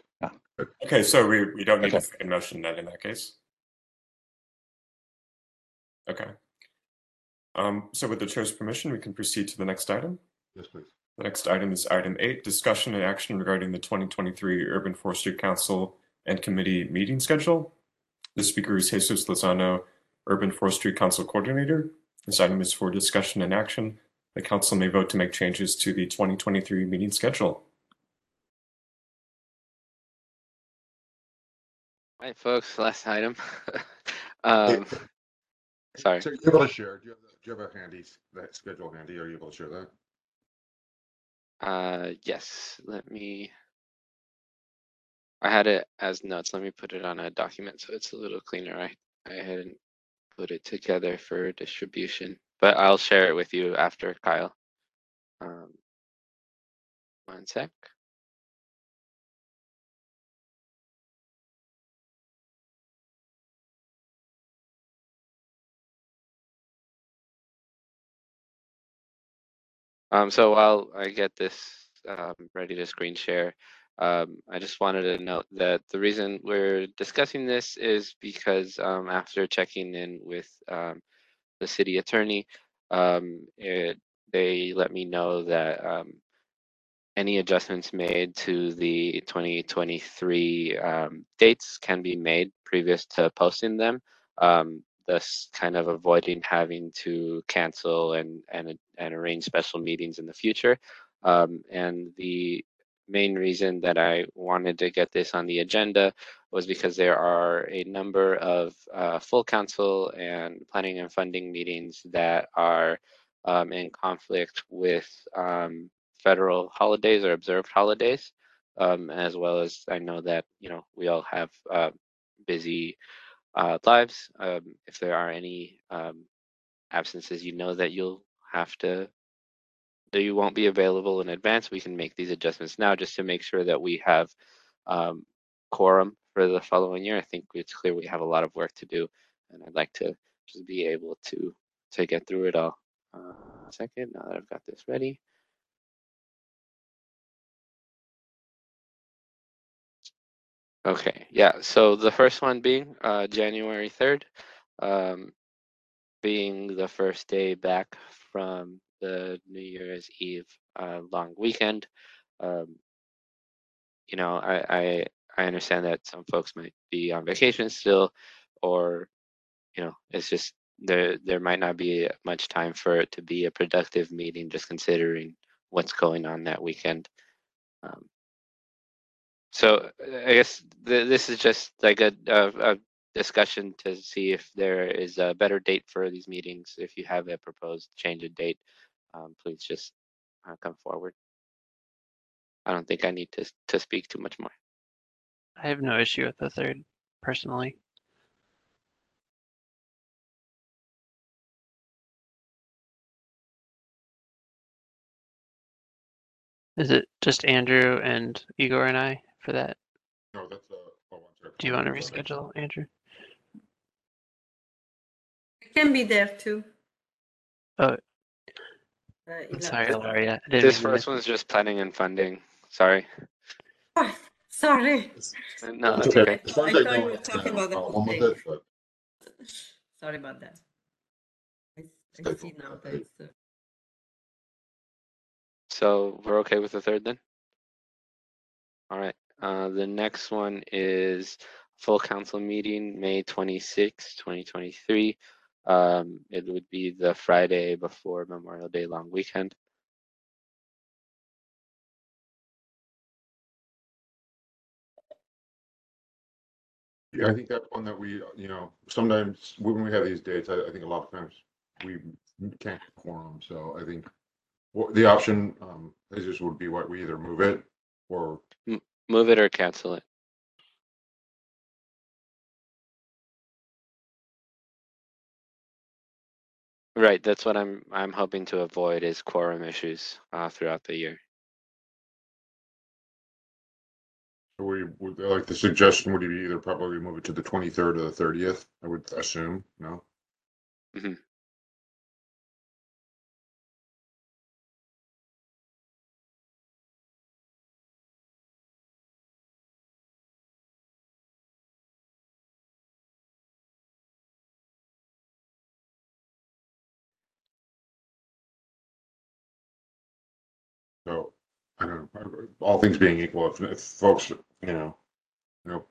Okay, so we, we don't need a Okay. second motion then in that case? Okay. Um, so with the chair's permission, we can proceed to the next item. Yes, please. The next item is item eight, discussion and action regarding the 2023 Urban Forestry Council and Committee meeting schedule. The speaker is Jesus Lozano, Urban Forestry Council Coordinator. This item is for discussion and action. The council may vote to make changes to the 2023 meeting schedule. All right, folks, last item. [LAUGHS] Um, sorry. So you're able to share, do you have, do you have a handy, that schedule handy, are you able to share that? Uh, yes, let me. I had it as notes. Let me put it on a document so it's a little cleaner. I, I hadn't put it together for distribution, but I'll share it with you after Kyle. Um, one sec. Um, so while I get this um, ready to screen share, um, I just wanted to note that the reason we're discussing this is because um, after checking in with um, the city attorney, um, it, they let me know that any adjustments made to the 2023 um, dates can be made previous to posting them, thus kind of avoiding having to cancel and, and, and arrange special meetings in the future. Um, and the main reason that I wanted to get this on the agenda was because there are a number of uh, full council and planning and funding meetings that are um, in conflict with um, federal holidays or observed holidays, um, as well as I know that you know we all have uh, busy uh, lives. Um, if there are any um, absences, you know that you'll have to that you won't be available in advance. We can make these adjustments now just to make sure that we have um, quorum for the following year. I think it's clear we have a lot of work to do, and I'd like to just be able to to get through it all. Uh, second, now that I've got this ready. Okay, yeah, so the first one being uh, January 3rd, um, being the first day back from the New Year's Eve uh, long weekend. Um, you know, I, I I understand that some folks might be on vacation still, or you know, it's just there there might not be much time for it to be a productive meeting, just considering what's going on that weekend. Um, so I guess th- this is just like a, a, a discussion to see if there is a better date for these meetings. If you have a proposed change of date, um, please just uh, come forward. I don't think I need to to speak too much more. I have no issue with the third personally. Is it just Andrew and Igor and I for that? No, that's, oh, one second. Do you want to reschedule, Andrew? I can be there too. Oh, Uh, I'm Ila- sorry, Ilaria. I didn't This mean to first one's just planning and funding. Sorry. Oh, sorry. No, It's that's okay. okay. As I as thought know you were it's, talking about the problem with whole it, but Sorry about that. I, I see now that it's, uh, So we're okay with the third then? All right. Uh, the next one is full council meeting, May 26, 2023. Um, it would be the Friday before Memorial Day long weekend. Yeah, I think that's one that we, you know, sometimes when we have these dates, I, I think a lot of times we can't quorum, so I think what the option, um, is just would be what we either move it or Move it or cancel it. Right, that's what I'm I'm hoping to avoid is quorum issues uh, throughout the year. So we would, like the suggestion would be either probably move it to the twenty-third or the thirtieth, I would assume, no? Mhm. All things being equal, if, if folks, you know, you know,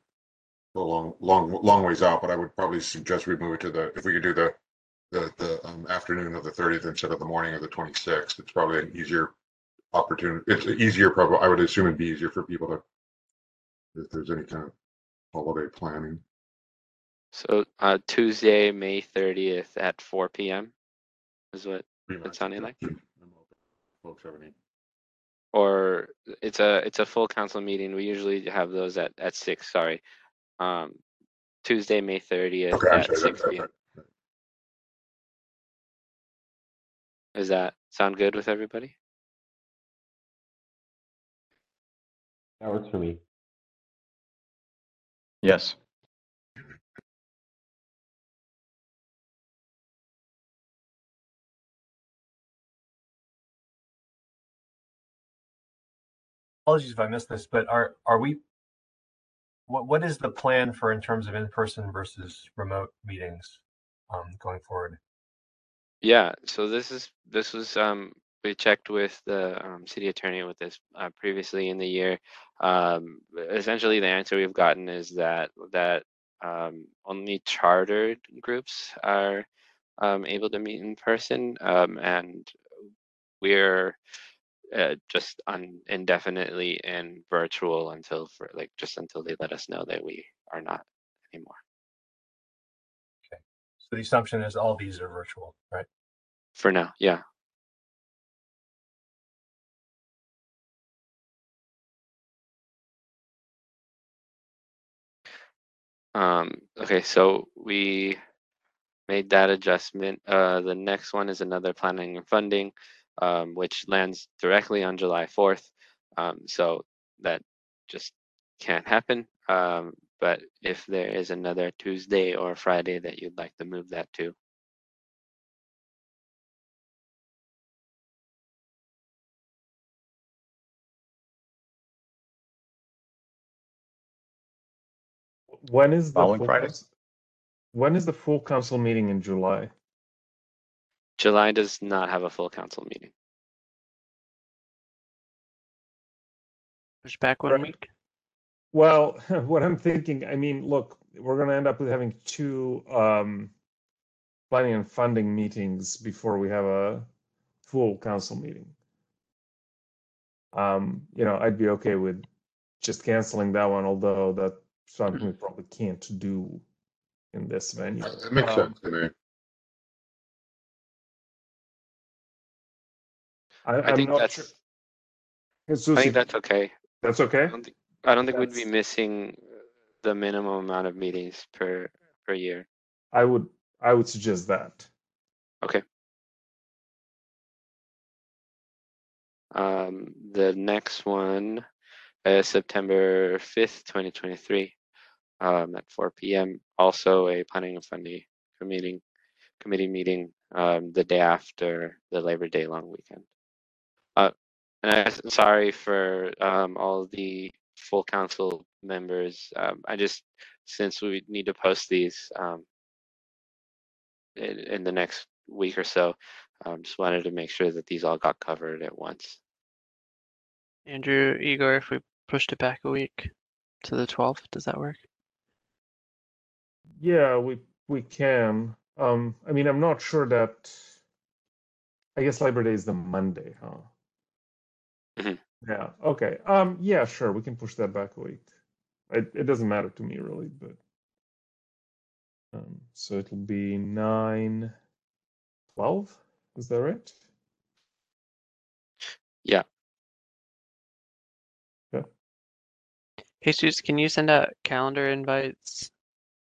a long, long, long ways out, but I would probably suggest we move it to the, if we could do the, the, the, um, afternoon of the thirtieth instead of the morning of the twenty-sixth, it's probably an easier opportunity, it's easier, probably, I would assume it'd be easier for people to, if there's any kind of holiday planning. So uh, Tuesday, May thirtieth at four PM is what it's sounding like? Folks have any? Or it's a, it's a full council meeting. We usually have those at, at six, sorry. Um, Tuesday, May thirtieth Okay, I'm at sorry, six that- PM. Does that sound good with everybody? That works for me. Yes. Apologies if I missed this, but are, are we, what, what is the plan for in terms of in-person versus remote meetings um, going forward? Yeah, so this is, this was, um, we checked with the um, city attorney with this uh, previously in the year. Um, essentially, the answer we've gotten is that, that um, only chartered groups are um, able to meet in person. Um, and we're uh, just on indefinitely in virtual until for like, just until they let us know that we are not anymore. Okay. So the assumption is all these are virtual, right? For now, yeah. Um, okay, so we made that adjustment. Uh, the next one is another planning and funding, um, which lands directly on July 4th. Um, so that just can't happen. Um, but if there is another Tuesday or Friday that you'd like to move that to, When is the Following full Friday? council- When is the full council meeting in July? July does not have a full council meeting. Push back one week. Well, [LAUGHS] what I'm thinking, I mean, look, we're gonna end up with having two um planning and funding meetings before we have a full council meeting. Um, you know, I'd be okay with just canceling that one, although that's something we probably can't do in this venue. That makes Um, sense to me. I, I I'm think not that's, sure. I think that's okay. That's okay? I don't think, I don't think we'd be That's- missing the minimum amount of meetings per, per year. I would, I would suggest that. Okay. Um, the next one is September fifth, twenty twenty-three, um, at four PM. Also a planning and funding meeting, committee meeting, um, the day after the Labor Day long weekend. And I'm sorry for, um, all the full council members. Um, I just, since we need to post these, um, in, in the next week or so, um, just wanted to make sure that these all got covered at once. Andrew, Igor, if we pushed it back a week to the 12th, does that work? Yeah, we we can. Um, I mean, I'm not sure that. I guess Labor Day is the Monday, huh? Mhm. Yeah. Okay. Um. Yeah. Sure. We can push that back a week. It it doesn't matter to me really, but. Um. So it'll be nine. Twelve. Is that right? Yeah. Jesus, can you send out calendar invites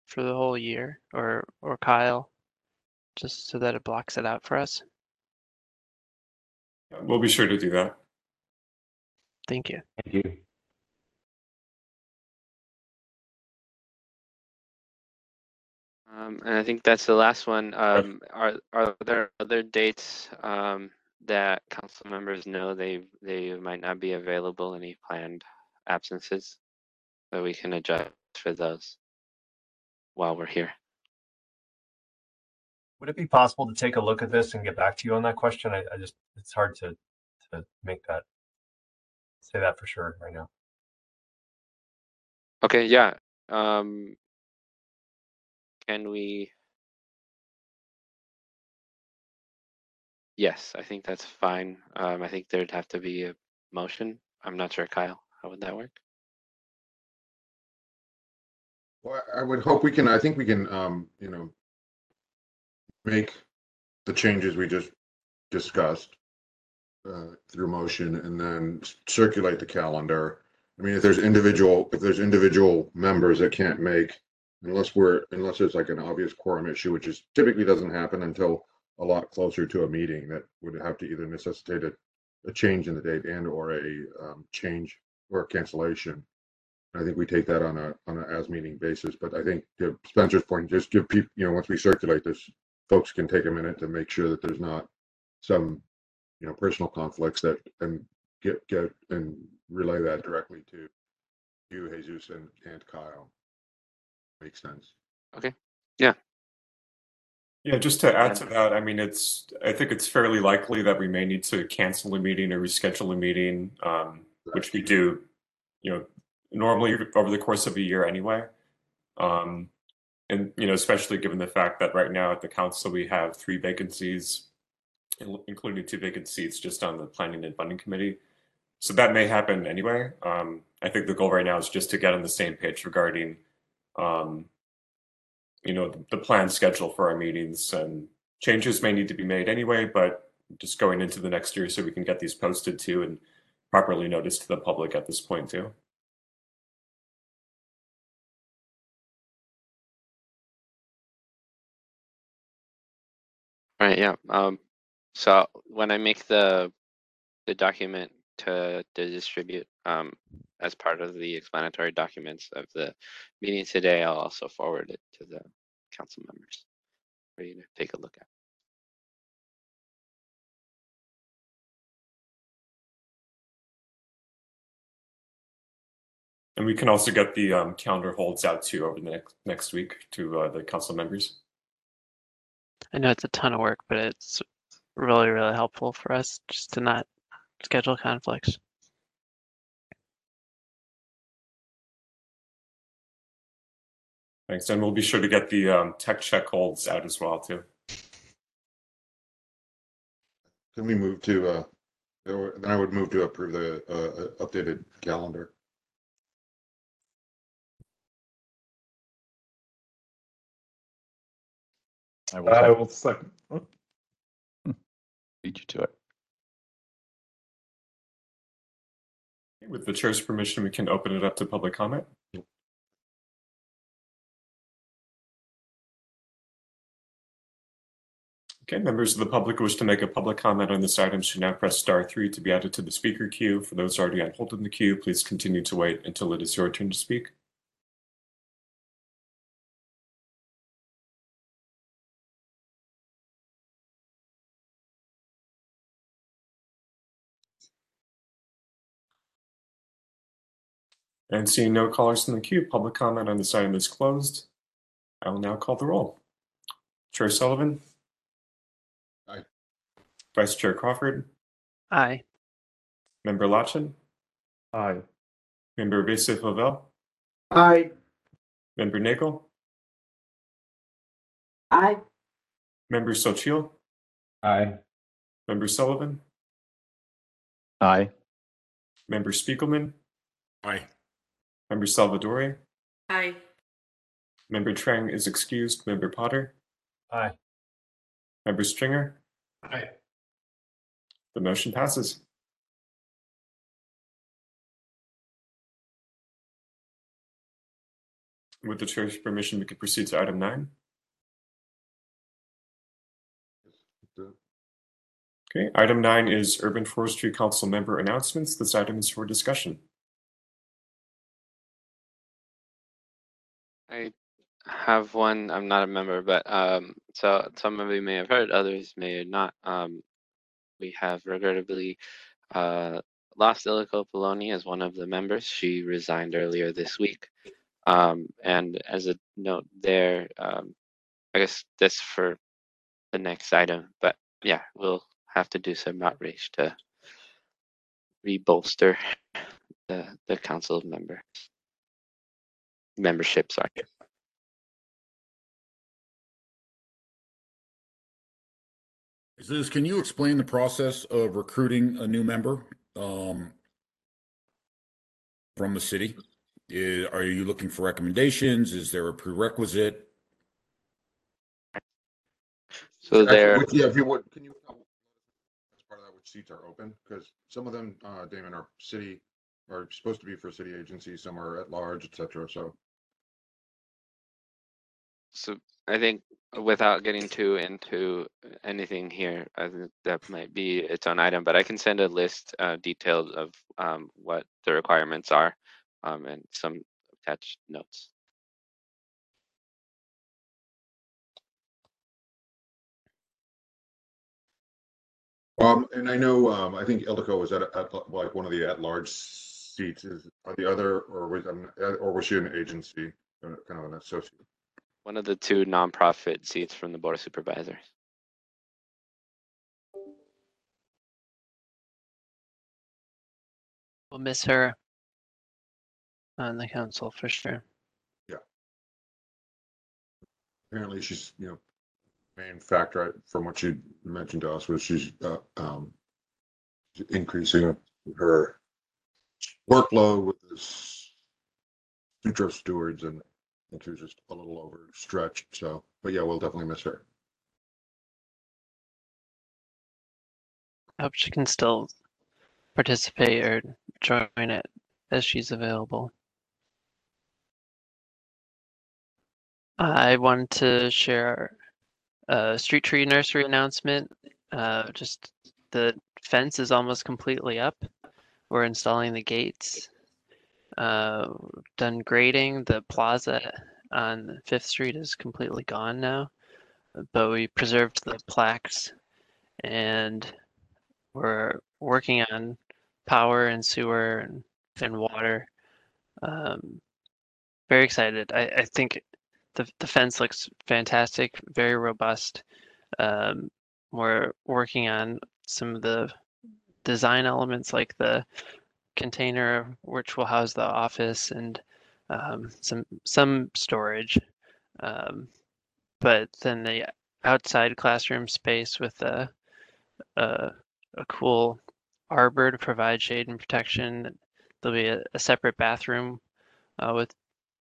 for the whole year or or Kyle just so that it blocks it out for us? We'll be sure to do that. Thank you. Thank you. Um, and I think that's the last one. Um, are are there other dates um, that council members know they they might not be available? Any planned absences that we can adjust for those while we're here? Would it be possible to take a look at this and get back to you on that question? I, I just it's hard to to make that say that for sure right now. Okay, yeah, um. Can we? Yes, I think that's fine. Um, I think there'd have to be a motion. I'm not sure, Kyle, how would that work? Well, I would hope we can, I think we can, um, you know, make the changes we just discussed uh, through motion and then circulate the calendar. I mean, if there's individual, if there's individual members that can't make, unless we're, unless there's like an obvious quorum issue, which is typically doesn't happen until a lot closer to a meeting that would have to either necessitate a, a change in the date and or a um, change or cancellation. I think we take that on a, on a as meeting basis, but I think to Spencer's point, just give people, you know, once we circulate this, folks can take a minute to make sure that there's not some, you know, personal conflicts that, and get, get, and relay that directly to you, Jesus, and, and Kyle. Makes sense. Okay, yeah. Yeah, just to add to that, I mean, it's, I think it's fairly likely that we may need to cancel a meeting or reschedule a meeting, um, which we do, you know, normally over the course of a year anyway. Um, and, you know, especially given the fact that right now at the council, we have three vacancies, in- including two vacant seats just on the planning and funding committee. So that may happen anyway. Um, I think the goal right now is just to get on the same page regarding, um, you know, the, the planned schedule for our meetings and changes may need to be made anyway, but just going into the next year so we can get these posted too and properly noticed to the public at this point too. Right, yeah, um, so when I make the, the document to, to distribute, um, as part of the explanatory documents of the meeting today, I'll also forward it to the council members for you to take a look at. And we can also get the um, calendar holds out too over the next next week to uh, the council members. I know it's a ton of work, but it's really, really helpful for us just to not schedule conflicts. Thanks, and we'll be sure to get the um, tech check holds out as well too. Can we move to, uh, then I would move to approve the, uh, uh, updated calendar. I will I will second. You to it. With the chair's permission, we can open it up to public comment. Okay, members of the public who wish to make a public comment on this item should now press star three to be added to the speaker queue. For those already on hold in the queue, please continue to wait until it is your turn to speak. And seeing no callers in the queue, public comment on this item is closed. I will now call the roll. Chair Sullivan? Aye. Vice Chair Crawford? Aye. Member Lacan? Aye. Member Evasive Lavelle? Aye. Member Nagel? Aye. Member Sochil? Aye. Member Sullivan? Aye. Member Spiegelman? Aye. Member Salvadori? Aye. Member Trang is excused. Member Potter? Aye. Member Stringer? Aye. The motion passes. With the chair's permission, we could proceed to item nine. Okay, item nine is Urban Forestry Council member announcements. This item is for discussion. Have one. I'm not a member, but um, so some of you may have heard, others may not. Um, we have regrettably uh, lost Ildiko Polony as one of the members. She resigned earlier this week. Um, and as a note there, um, I guess this for the next item, but yeah, we'll have to do some outreach to rebolster the the council member membership. Sorry. Liz, can you explain the process of recruiting a new member um, from the city? I- Are you looking for recommendations? Is there a prerequisite? So there, which- Yeah, if you would, can you, as part of that, which seats are open? Because some of them, uh, Damon, are city, are supposed to be for city agencies, some are at large, etc. so. so I think without getting too into anything here, I think that might be its own item, but I can send a list uh, detailed of um, what the requirements are um, and some attached notes. Um, and I know, um, I think Ildiko was at, at like one of the at-large seats, is, are the other, or was, um, or was she an agency, uh, kind of an associate? One of the two nonprofit seats from the Board of Supervisors. We'll miss her on the council for sure. Yeah. Apparently she's, you know, main factor I- from what she mentioned to us was she's, uh, um, increasing her workload with this Sutro stewards and I think she was just a little overstretched, so, but yeah, we'll definitely miss her. I hope she can still participate or join it as she's available. I wanted to share a street tree nursery announcement. Uh, just the fence is almost completely up. We're installing the gates. Uh, done grading. The plaza on Fifth Street is completely gone now, but we preserved the plaques and we're working on power and sewer and, and water. Um, very excited. I, I think the, the fence looks fantastic, very robust. Um, we're working on some of the design elements like the container which will house the office and um, some some storage. Um, but then the outside classroom space with a, a, a cool arbor to provide shade and protection. There'll be a, a separate bathroom uh, with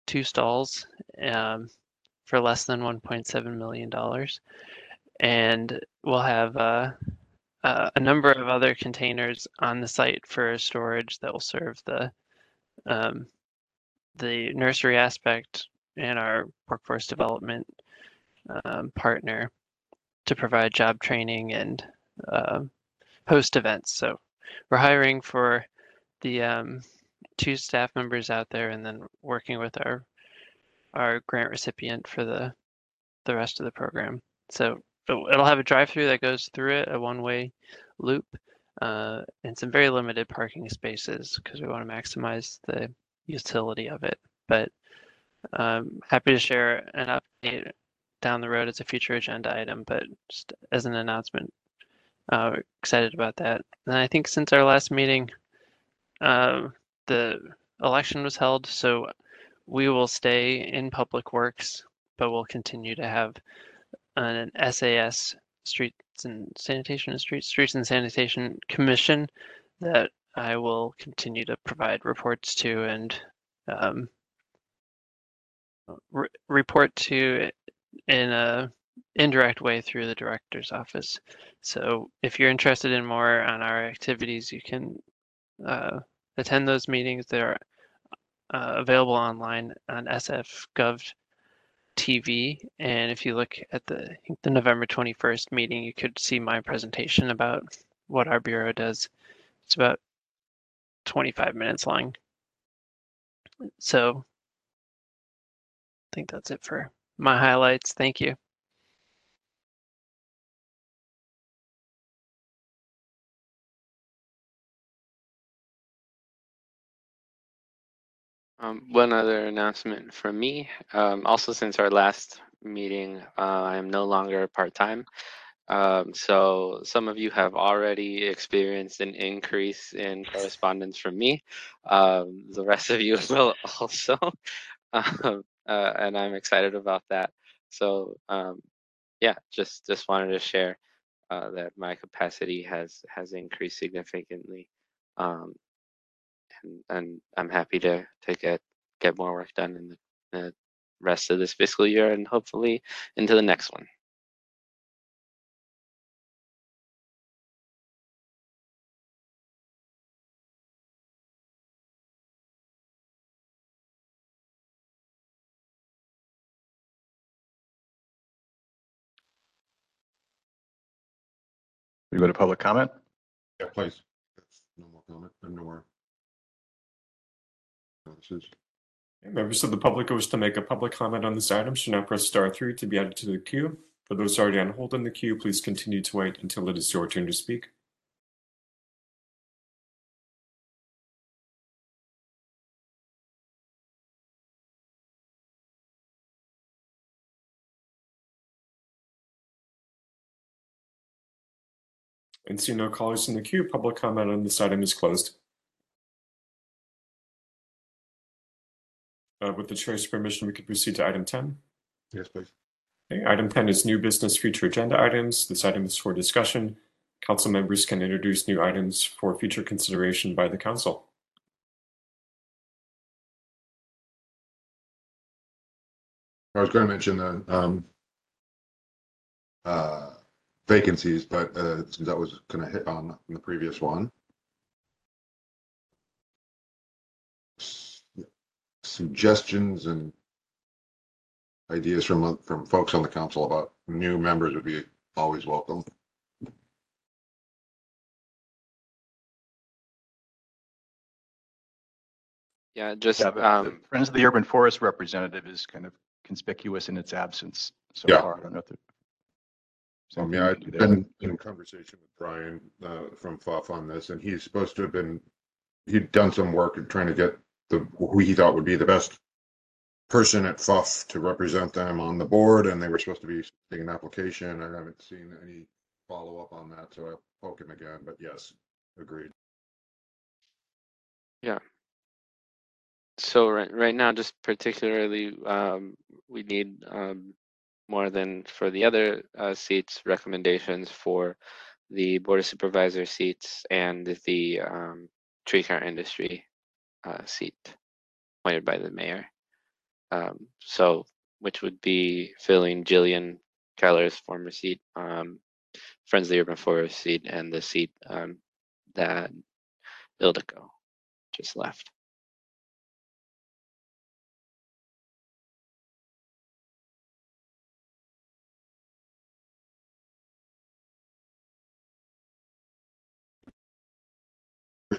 two stalls um, for less than 1.7 million dollars, and we'll have uh, uh, a number of other containers on the site for storage that will serve the um, the nursery aspect and our workforce development um, partner to provide job training and um host events. So we're hiring for the um, two staff members out there and then working with our our grant recipient for the the rest of the program. So it'll have a drive-through that goes through it, a one-way loop, uh, and some very limited parking spaces because we want to maximize the utility of it. But um, happy to share an update down the road as a future agenda item, but just as an announcement, uh, excited about that. And I think since our last meeting, uh, the election was held, so we will stay in public works, but we'll continue to have an SAS streets and sanitation streets and sanitation commission that I will continue to provide reports to and um, re- report to in a indirect way through the director's office. So if you're interested in more on our activities, you can uh, attend those meetings. They're uh, available online on SF.gov TV. And if you look at the the November 21st meeting, you could see my presentation about what our bureau does. It's about 25 minutes long. So I think that's it for my highlights. Thank you. Um, one other announcement from me. Um, also, since our last meeting, uh, I am no longer part-time. Um, so some of you have already experienced an increase in correspondence from me. Um, the rest of you [LAUGHS] will also, um, uh, and I'm excited about that. So um, yeah, just just wanted to share uh, that my capacity has has increased significantly. Um, and, and I'm happy to to get get more work done in the, the rest of this fiscal year and hopefully into the next one. We go to public comment? Yeah, please. No more comment, no more. Members of the public who wish to make a public comment on this item should now press star three to be added to the queue. For those already on hold in the queue, please continue to wait until it is your turn to speak. And see no callers in the queue, public comment on this item is closed. Uh, with the chair's permission, we could proceed to item 10. Yes, please. Okay, item 10 is new business future agenda items. This item is for discussion. Council members can introduce new items for future consideration by the council. I was going to mention the um, uh, vacancies, but uh, that was going to hit on the previous one. Suggestions and ideas from from folks on the council about new members would be always welcome. Yeah, just Yeah, but the um, Friends of the Urban Forest representative is kind of conspicuous in its absence so Yeah. far. I don't know if there. Um, yeah, I've been in conversation with Brian uh, from FUF on this, and he's supposed to have been, he'd done some work in trying to get the, who he thought would be the best person at FUF to represent them on the board, and they were supposed to be taking an application. I haven't seen any follow-up on that, so I'll poke him again, but yes, agreed. Yeah. So right, right now, just particularly, um, we need, um, more than for the other, uh, seats, recommendations for the Board of Supervisor seats and the, um, tree care industry, uh, seat appointed by the mayor. Um, so, which would be filling Jillian Keller's former seat, um, Friends of the Urban Forest seat and the seat, um, that Ildiko just left.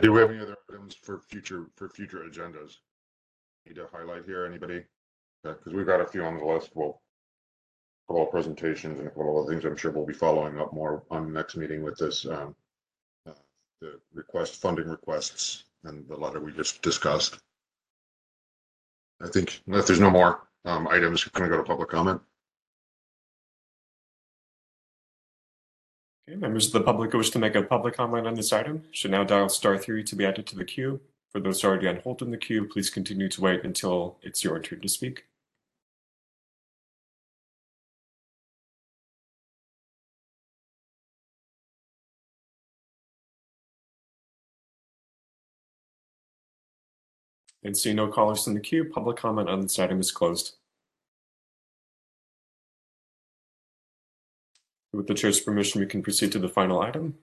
Do we have any other items for future, for future agendas? Need to highlight here, anybody? Because we've got a few on the list, well, couple of presentations and a couple of other things I'm sure we'll be following up more on the next meeting with this, um, uh, the request, funding requests and the letter we just discussed. I think if there's no more, um, items, can I go to public comment? Okay, members of the public who wish to make a public comment on this item should now dial star three to be added to the queue. For those already on hold in the queue, please continue to wait until it's your turn to speak. And see no callers in the queue, public comment on this item is closed. With the chair's permission, we can proceed to the final item.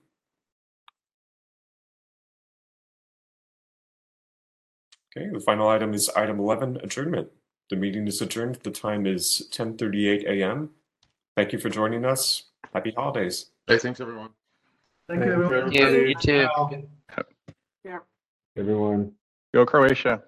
Okay, the final item is item 11, adjournment. The meeting is adjourned. The time is 10:38 a.m. Thank you for joining us. Happy holidays. Hey, thanks, everyone. Thank you, everyone. You, you too. Everyone. Go Croatia.